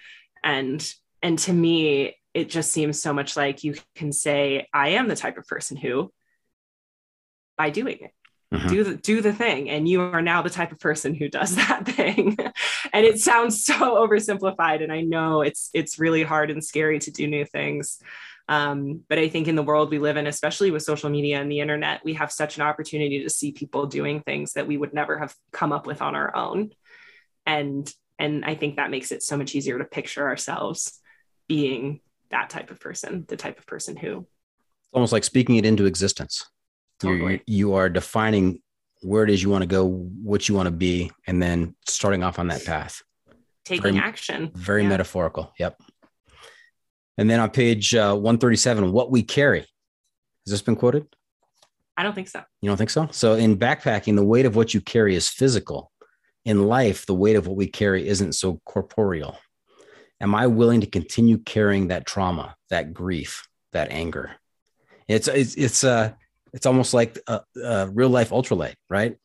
C: And and to me it just seems so much like you can say i am the type of person who by doing it mm-hmm. do the do the thing. And you are now the type of person who does that thing. And it sounds so oversimplified and i know it's it's really hard and scary to do new things. Um, but i think in the world we live in especially with social media and the internet we have such an opportunity to see people doing things that we would never have come up with on our own. And and i think that makes it so much easier to picture ourselves being that type of person the type of person who
B: almost like speaking it into existence Totally. you are defining where it is you want to go, what you want to be, and then starting off on that path.
C: Taking very, action.
B: Very yeah. metaphorical. Yep. And then on page uh, 137, what we carry. Has this been quoted?
C: I don't think so.
B: You don't think so? So in backpacking, the weight of what you carry is physical. In life, the weight of what we carry isn't so corporeal. Am I willing to continue carrying that trauma, that grief, that anger? It's it's it's uh it's almost like a, a real life ultralight, right?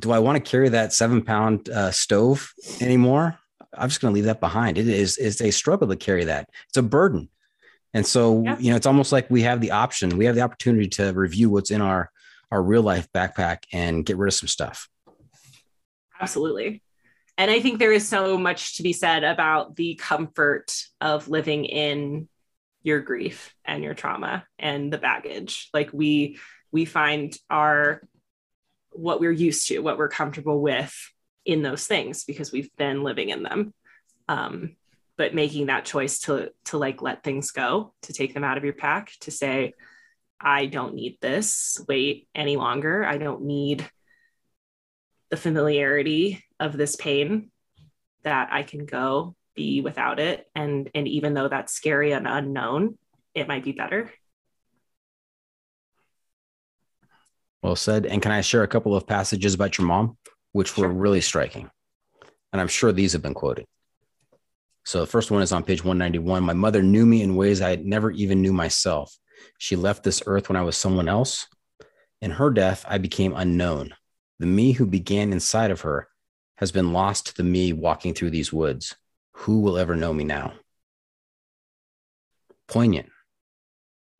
B: Do I want to carry that seven pound uh, stove anymore? I'm just going to leave that behind. It is it's a struggle to carry that. It's a burden, and so yeah. you know it's almost like we have the option, we have the opportunity to review what's in our our real life backpack and get rid of some stuff.
C: Absolutely. And I think there is so much to be said about the comfort of living in your grief and your trauma and the baggage. Like we we find our what we're used to, what we're comfortable with in those things because we've been living in them. Um, but making that choice to to like let things go, to take them out of your pack, to say, I don't need this weight any longer. I don't need the familiarity of this pain that I can go be without it. And and even though that's scary and unknown, it might be better.
B: Well said. And can I share a couple of passages about your mom, which sure. were really striking? And I'm sure these have been quoted. So the first one is on page 191. My mother knew me in ways I never even knew myself. She left this earth when I was someone else. In her death, I became unknown. The me who began inside of her has been lost to the me walking through these woods. Who will ever know me now? Poignant,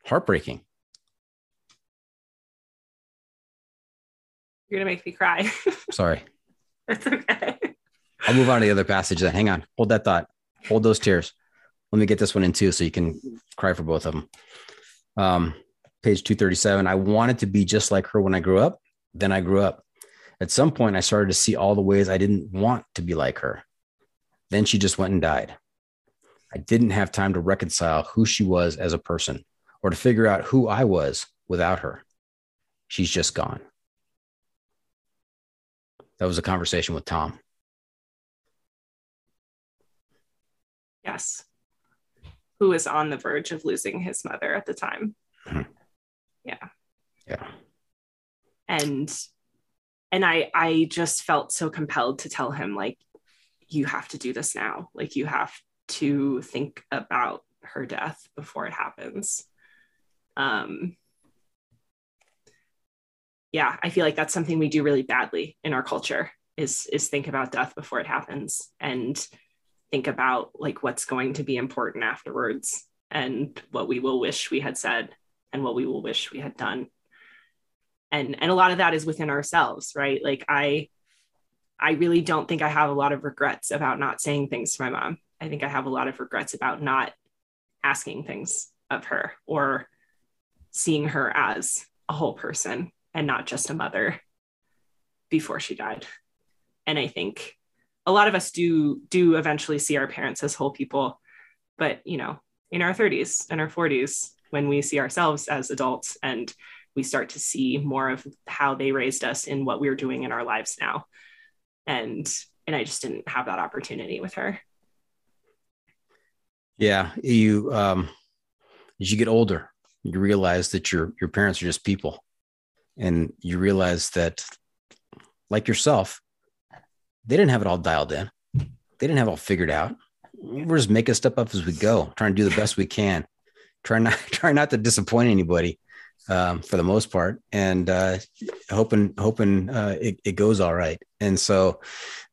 B: heartbreaking.
C: You're gonna make me cry.
B: Sorry.
C: That's okay.
B: I'll move on to the other passage then. Hang on. Hold that thought. Hold those tears. Let me get this one in too so you can cry for both of them. Um, page 237. I wanted to be just like her when I grew up. Then I grew up. At some point, I started to see all the ways I didn't want to be like her. Then she just went and died. I didn't have time to reconcile who she was as a person or to figure out who I was without her. She's just gone. That was a conversation with Tom.
C: Yes. Who was on the verge of losing his mother at the time. Mm-hmm. Yeah.
B: Yeah.
C: And and I I just felt so compelled to tell him like you have to do this now. Like you have to think about her death before it happens. Um yeah, I feel like that's something we do really badly in our culture is is think about death before it happens and think about like what's going to be important afterwards and what we will wish we had said and what we will wish we had done. And and a lot of that is within ourselves, right? Like I I really don't think I have a lot of regrets about not saying things to my mom. I think I have a lot of regrets about not asking things of her or seeing her as a whole person and not just a mother before she died. And I think a lot of us do do eventually see our parents as whole people, but you know, in our 30s and our 40s, when we see ourselves as adults and we start to see more of how they raised us in what we're doing in our lives now. And and I just didn't have that opportunity with her.
B: Yeah, you um as you get older, you realize that your your parents are just people and you realize that like yourself they didn't have it all dialed in they didn't have it all figured out we're just making stuff up as we go trying to do the best we can try not try not to disappoint anybody um, for the most part, and uh, hoping hoping uh, it, it goes all right. And so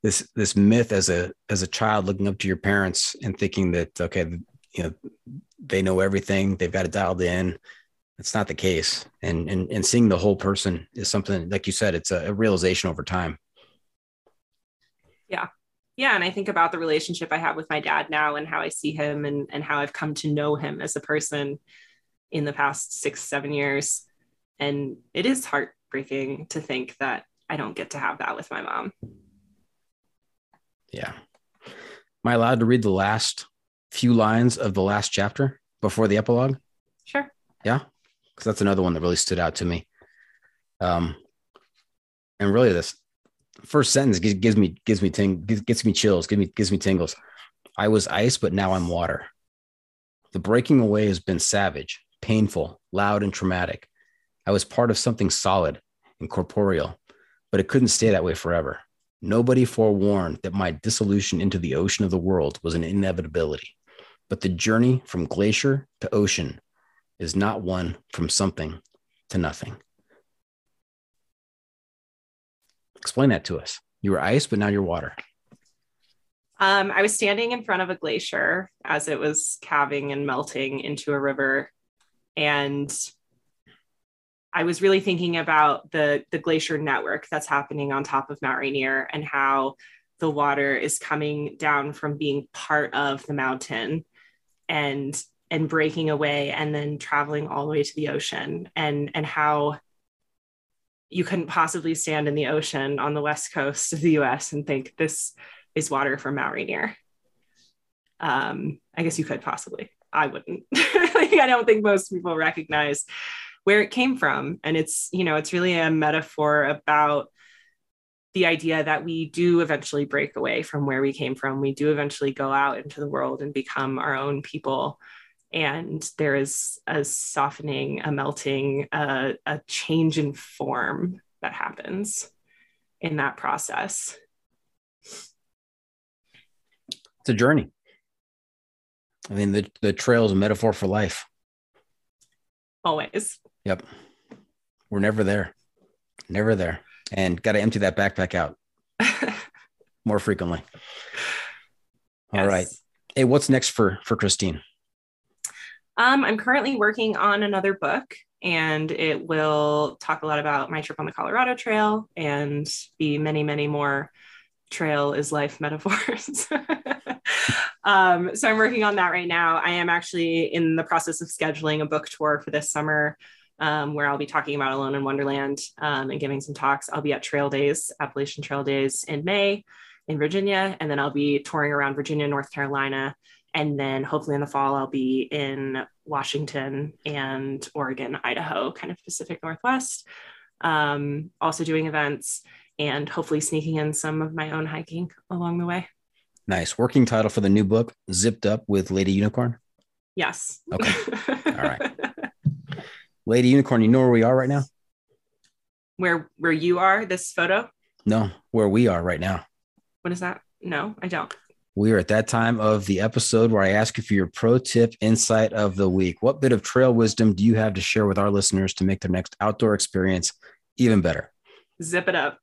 B: this this myth as a as a child looking up to your parents and thinking that okay, you know, they know everything, they've got it dialed in. It's not the case, and and and seeing the whole person is something like you said. It's a, a realization over time.
C: Yeah, yeah. And i think about the relationship i have with my dad now and how i see him and, and how i've come to know him as a person in the past six seven years. And it is heartbreaking to think that i don't get to have that with my mom.
B: Yeah. Am i allowed to read the last few lines of the last chapter before the epilogue?
C: Sure.
B: Yeah because that's another one that really stood out to me um and really this first sentence gives me gives me ting gets me chills, gives me gives me tingles. I was ice, but now I'm water. The breaking away has been savage, painful, loud, and traumatic. I was part of something solid and corporeal, but it couldn't stay that way forever. Nobody forewarned that my dissolution into the ocean of the world was an inevitability. But the journey from glacier to ocean is not one from something to nothing. Explain that to us. You were ice, but now you're water.
C: Um, I was standing in front of a glacier as it was calving and melting into a river. And I was really thinking about the, the glacier network that's happening on top of Mount Rainier and how the water is coming down from being part of the mountain and and breaking away and then traveling all the way to the ocean and and how you couldn't possibly stand in the ocean on the west coast of the US and think this is water from Mount Rainier. Um, I guess you could possibly. I wouldn't. I don't think most people recognize where it came from. And it's, you know, it's really a metaphor about the idea that we do eventually break away from where we came from. We do eventually go out into the world and become our own people and there is a softening, a melting, a, a change in form that happens in that process.
B: It's a journey. I mean, the, the trail is a metaphor for life.
C: Always.
B: Yep. We're never there. Never there. And got to empty that backpack out more frequently. All yes. right. Hey, what's next for for Christine?
C: Um, I'm currently working on another book, and it will talk a lot about my trip on the Colorado Trail and be many, many more trail is life metaphors. um, so I'm working on that right now. I am actually in the process of scheduling a book tour for this summer. Um, where I'll be talking about Alone in Wonderland um, and giving some talks. I'll be at Trail Days, Appalachian Trail Days in May in Virginia, and then I'll be touring around Virginia, North Carolina, and then hopefully in the fall, I'll be in Washington and Oregon, Idaho, kind of Pacific Northwest, um, also doing events and hopefully sneaking in some of my own hiking along the way.
B: Nice. Working title for the new book, Zipped Up with Lady Unicorn?
C: Yes.
B: Okay. All right. Lady Unicorn, you know where we are right now?
C: Where where you are, this photo?
B: No, where we are right now.
C: What is that? No, I don't.
B: We are at that time of the episode where I ask you for your pro tip insight of the week. What bit of trail wisdom do you have to share with our listeners to make their next outdoor experience even better?
C: Zip it up.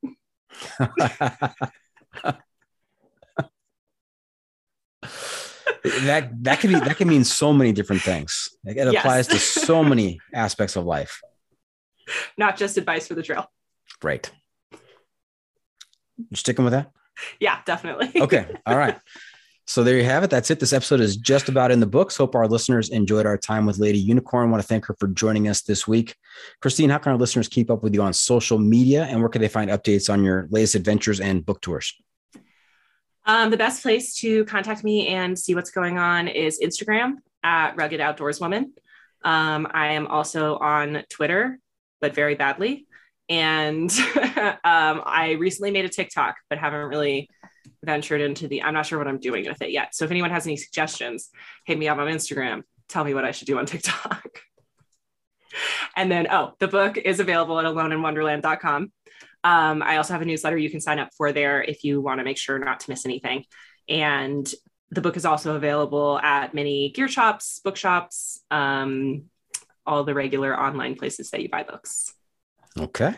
B: that that can be that can mean so many different things. It yes. applies to so many aspects of life.
C: Not just advice for the trail.
B: Right. You sticking with that?
C: yeah, definitely.
B: okay. All right. So there you have it. That's it. This episode is just about in the books. Hope our listeners enjoyed our time with Lady Unicorn. I want to thank her for joining us this week. Christine, how can our listeners keep up with you on social media and where can they find updates on your latest adventures and book tours?
C: Um, the best place to contact me and see what's going on is Instagram at Rugged Outdoors Woman. Um, I am also on Twitter, but very badly and um, I recently made a TikTok, but haven't really ventured into the. I'm not sure what I'm doing with it yet. So if anyone has any suggestions, hit me up on Instagram. Tell me what I should do on TikTok. and then, oh, the book is available at aloneinwonderland.com. Um, I also have a newsletter you can sign up for there if you want to make sure not to miss anything. And the book is also available at many gear shops, bookshops, um, all the regular online places that you buy books.
B: Okay.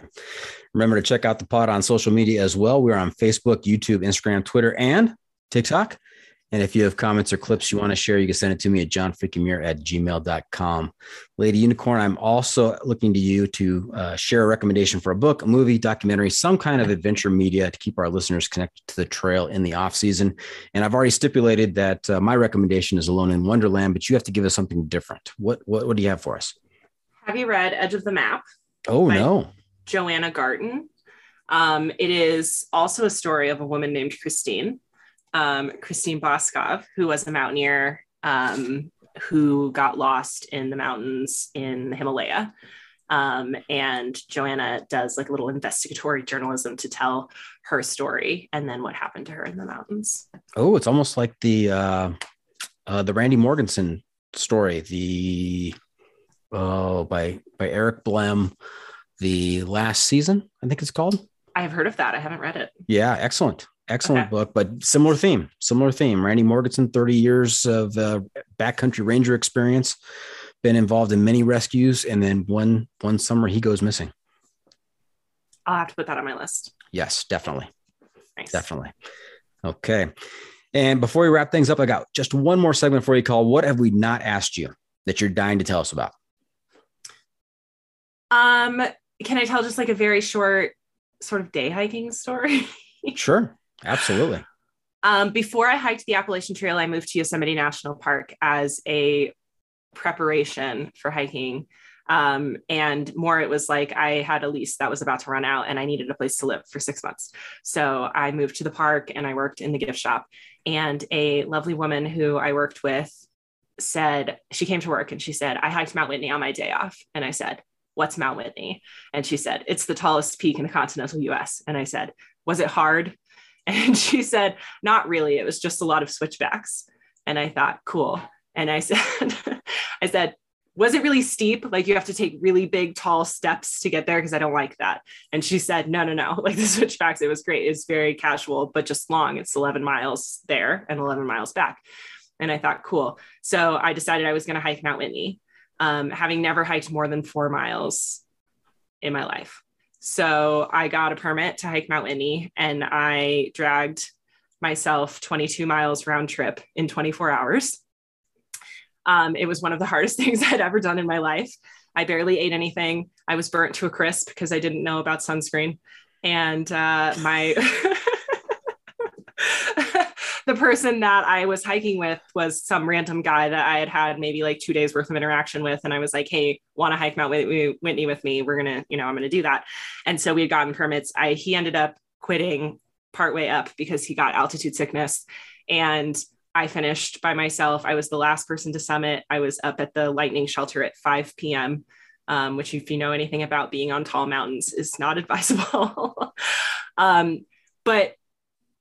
B: Remember to check out the pod on social media as well. We're on Facebook, YouTube, Instagram, Twitter, and TikTok. And if you have comments or clips you want to share, you can send it to me at johnfreakinmuir at gmail.com. Lady Unicorn, I'm also looking to you to uh, share a recommendation for a book, a movie, documentary, some kind of adventure media to keep our listeners connected to the trail in the off season. And I've already stipulated that uh, my recommendation is Alone in Wonderland, but you have to give us something different. What, what, what do you have for us?
C: Have you read Edge of the Map?
B: Oh, no.
C: Joanna Garton. Um, it is also a story of a woman named Christine um, Christine Boskoff, who was a mountaineer um, who got lost in the mountains in the Himalaya. Um, and Joanna does like a little investigatory journalism to tell her story and then what happened to her in the mountains.
B: Oh, it's almost like the uh, uh, the Randy Morgenson story, the oh by by Eric Blehm, the last season, I think it's called.
C: I have heard of that. I haven't read it.
B: Yeah, excellent excellent okay. book, but similar theme. Similar theme. Randy Morgenson, 30 years of uh, backcountry ranger experience, been involved in many rescues, and then one one summer he goes missing.
C: I'll have to put that on my list.
B: Yes, definitely. Nice. Definitely. Okay. And before we wrap things up, I got just one more segment for you Call. What Have We Not Asked You that you're dying to tell us about?
C: Um, can I tell just like a very short sort of day hiking story?
B: sure. Absolutely.
C: Um, before I hiked the Appalachian Trail, I moved to Yosemite National Park as a preparation for hiking. Um, and more, it was like I had a lease that was about to run out and I needed a place to live for six months. So I moved to the park and I worked in the gift shop. And a lovely woman who I worked with said, she came to work and she said, I hiked Mount Whitney on my day off. And I said, What's Mount Whitney? And she said, It's the tallest peak in the continental US. And I said, Was it hard? And she said, Not really. It was just a lot of switchbacks. And I thought, Cool. And I said, I said, was it really steep? Like you have to take really big, tall steps to get there because I don't like that. And she said, no, no, no. Like the switchbacks, it was great. It's very casual, but just long. It's 11 miles there and 11 miles back. And I thought, cool. So I decided I was going to hike Mount Whitney, um, having never hiked more than four miles in my life. So I got a permit to hike Mount Whitney and I dragged myself 22 miles round trip in 24 hours. Um, it was one of the hardest things I'd ever done in my life. I barely ate anything. I was burnt to a crisp because I didn't know about sunscreen. And uh, my the person that I was hiking with was some random guy that I had had maybe like two days worth of interaction with. And I was like, hey, want to hike Mount Whitney with me? We're going to, you know, I'm going to do that. And so we had gotten permits. I, he ended up quitting partway up because he got altitude sickness. And I finished by myself. I was the last person to summit. I was up at the lightning shelter at 5 p.m., um, which, if you know anything about being on tall mountains, is not advisable. um, but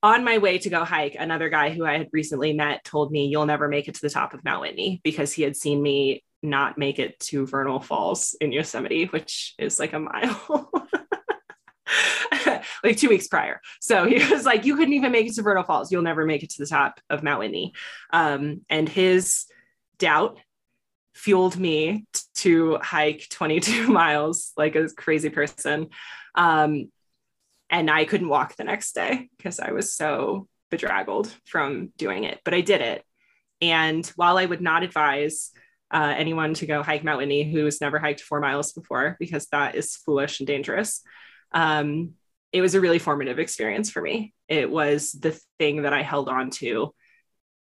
C: on my way to go hike, another guy who I had recently met told me, You'll never make it to the top of Mount Whitney because he had seen me not make it to Vernal Falls in Yosemite, which is like a mile. like two weeks prior. So he was like, You couldn't even make it to Vernal Falls. You'll never make it to the top of Mount Whitney. Um, and his doubt fueled me to hike 22 miles like a crazy person. Um, and I couldn't walk the next day because I was so bedraggled from doing it, but I did it. And while I would not advise uh, anyone to go hike Mount Whitney who's never hiked four miles before, because that is foolish and dangerous, um, it was a really formative experience for me. It was the thing that I held on to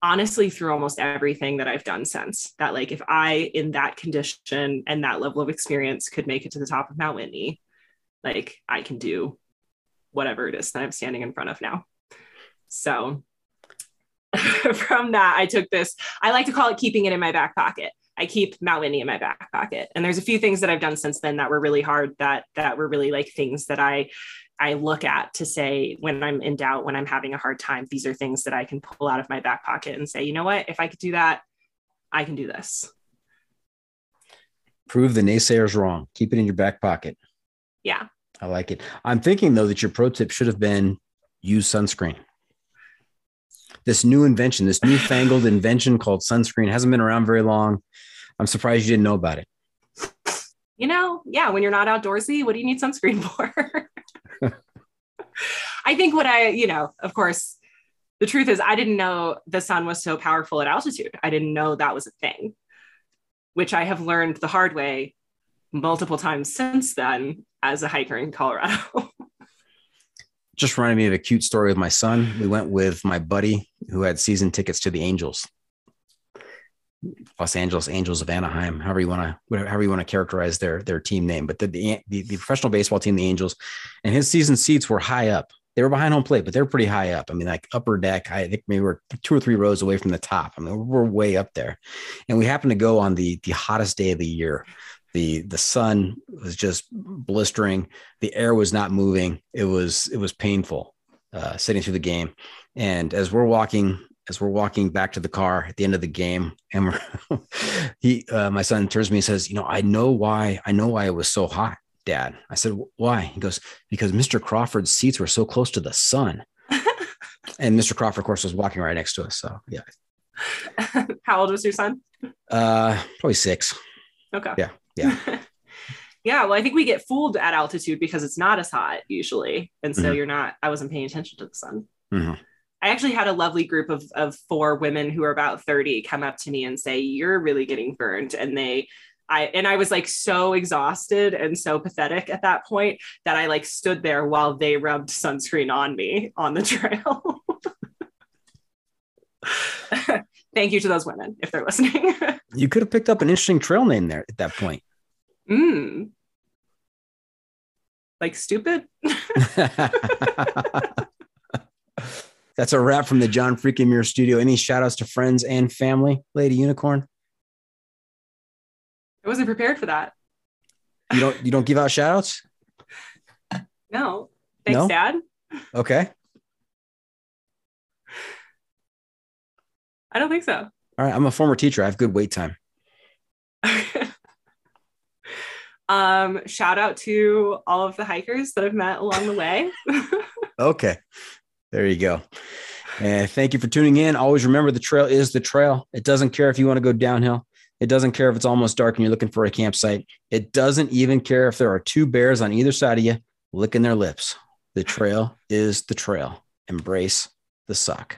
C: honestly through almost everything that I've done since. That, like, if I, in that condition and that level of experience, could make it to the top of Mount Whitney, like, I can do whatever it is that I'm standing in front of now. So from that, I took this, I like to call it keeping it in my back pocket. I keep Mount Whitney in my back pocket. And there's a few things that I've done since then that were really hard that that were really like things that I I look at to say when I'm in doubt, when I'm having a hard time, these are things that I can pull out of my back pocket and say, you know what, if I could do that, I can do this.
B: Prove the naysayers wrong. Keep it in your back pocket.
C: Yeah.
B: I like it. I'm thinking though that your pro tip should have been use sunscreen. this new invention, this newfangled invention called sunscreen hasn't been around very long. I'm surprised you didn't know about it.
C: You know, yeah, when you're not outdoorsy, what do you need sunscreen for? I think what I, you know, of course, the truth is I didn't know the sun was so powerful at altitude. I didn't know that was a thing, which I have learned the hard way multiple times since then as a hiker in Colorado.
B: Just reminded me of a cute story with my son. We went with my buddy who had season tickets to the Angels. Los Angeles Angels of Anaheim, however you want to, however you want to characterize their their team name, but the, the the professional baseball team, the Angels, and his season seats were high up. They were behind home plate, but they're pretty high up. I mean, like upper deck. I think maybe we're two or three rows away from the top. I mean, we're way up there, and we happened to go on the the hottest day of the year. The The sun was just blistering. The air was not moving. It was it was painful uh, sitting through the game. And as we're walking as we're walking back to the car at the end of the game, and we're, he, uh, my son turns to me and says, "You know, I know why. I know why it was so hot, Dad." I said, "Why?" He goes, "Because Mr. Crawford's seats were so close to the sun." and Mr. Crawford, of course, was walking right next to us. So yeah.
C: How old was your son?
B: Uh, probably six.
C: Okay.
B: Yeah. Yeah.
C: yeah. Well, I think we get fooled at altitude because it's not as hot usually, and so
B: Mhm.
C: you're not. I wasn't paying attention to the sun.
B: Mhm.
C: I actually had a lovely group of, of four women who are about 30 come up to me and say, You're really getting burned. And they, I, and I was like so exhausted and so pathetic at that point that I like stood there while they rubbed sunscreen on me on the trail. Thank you to those women if they're listening.
B: You could have picked up an interesting trail name there at that point.
C: mm. Like stupid.
B: That's a wrap from the John Freaking Mirror studio. Any shout outs to friends and family, Lady Unicorn?
C: I wasn't prepared for that.
B: You don't you don't give out shout outs?
C: No. Thanks,
B: No?
C: Dad.
B: Okay.
C: I don't think so.
B: All right. I'm a former teacher. I have good wait time.
C: um, shout out to all of the hikers that I've met along the way.
B: Okay. There you go. And thank you for tuning in. Always remember the trail is the trail. It doesn't care if you want to go downhill. It doesn't care if it's almost dark and you're looking for a campsite. It doesn't even care if there are two bears on either side of you licking their lips. The trail is the trail. Embrace the suck.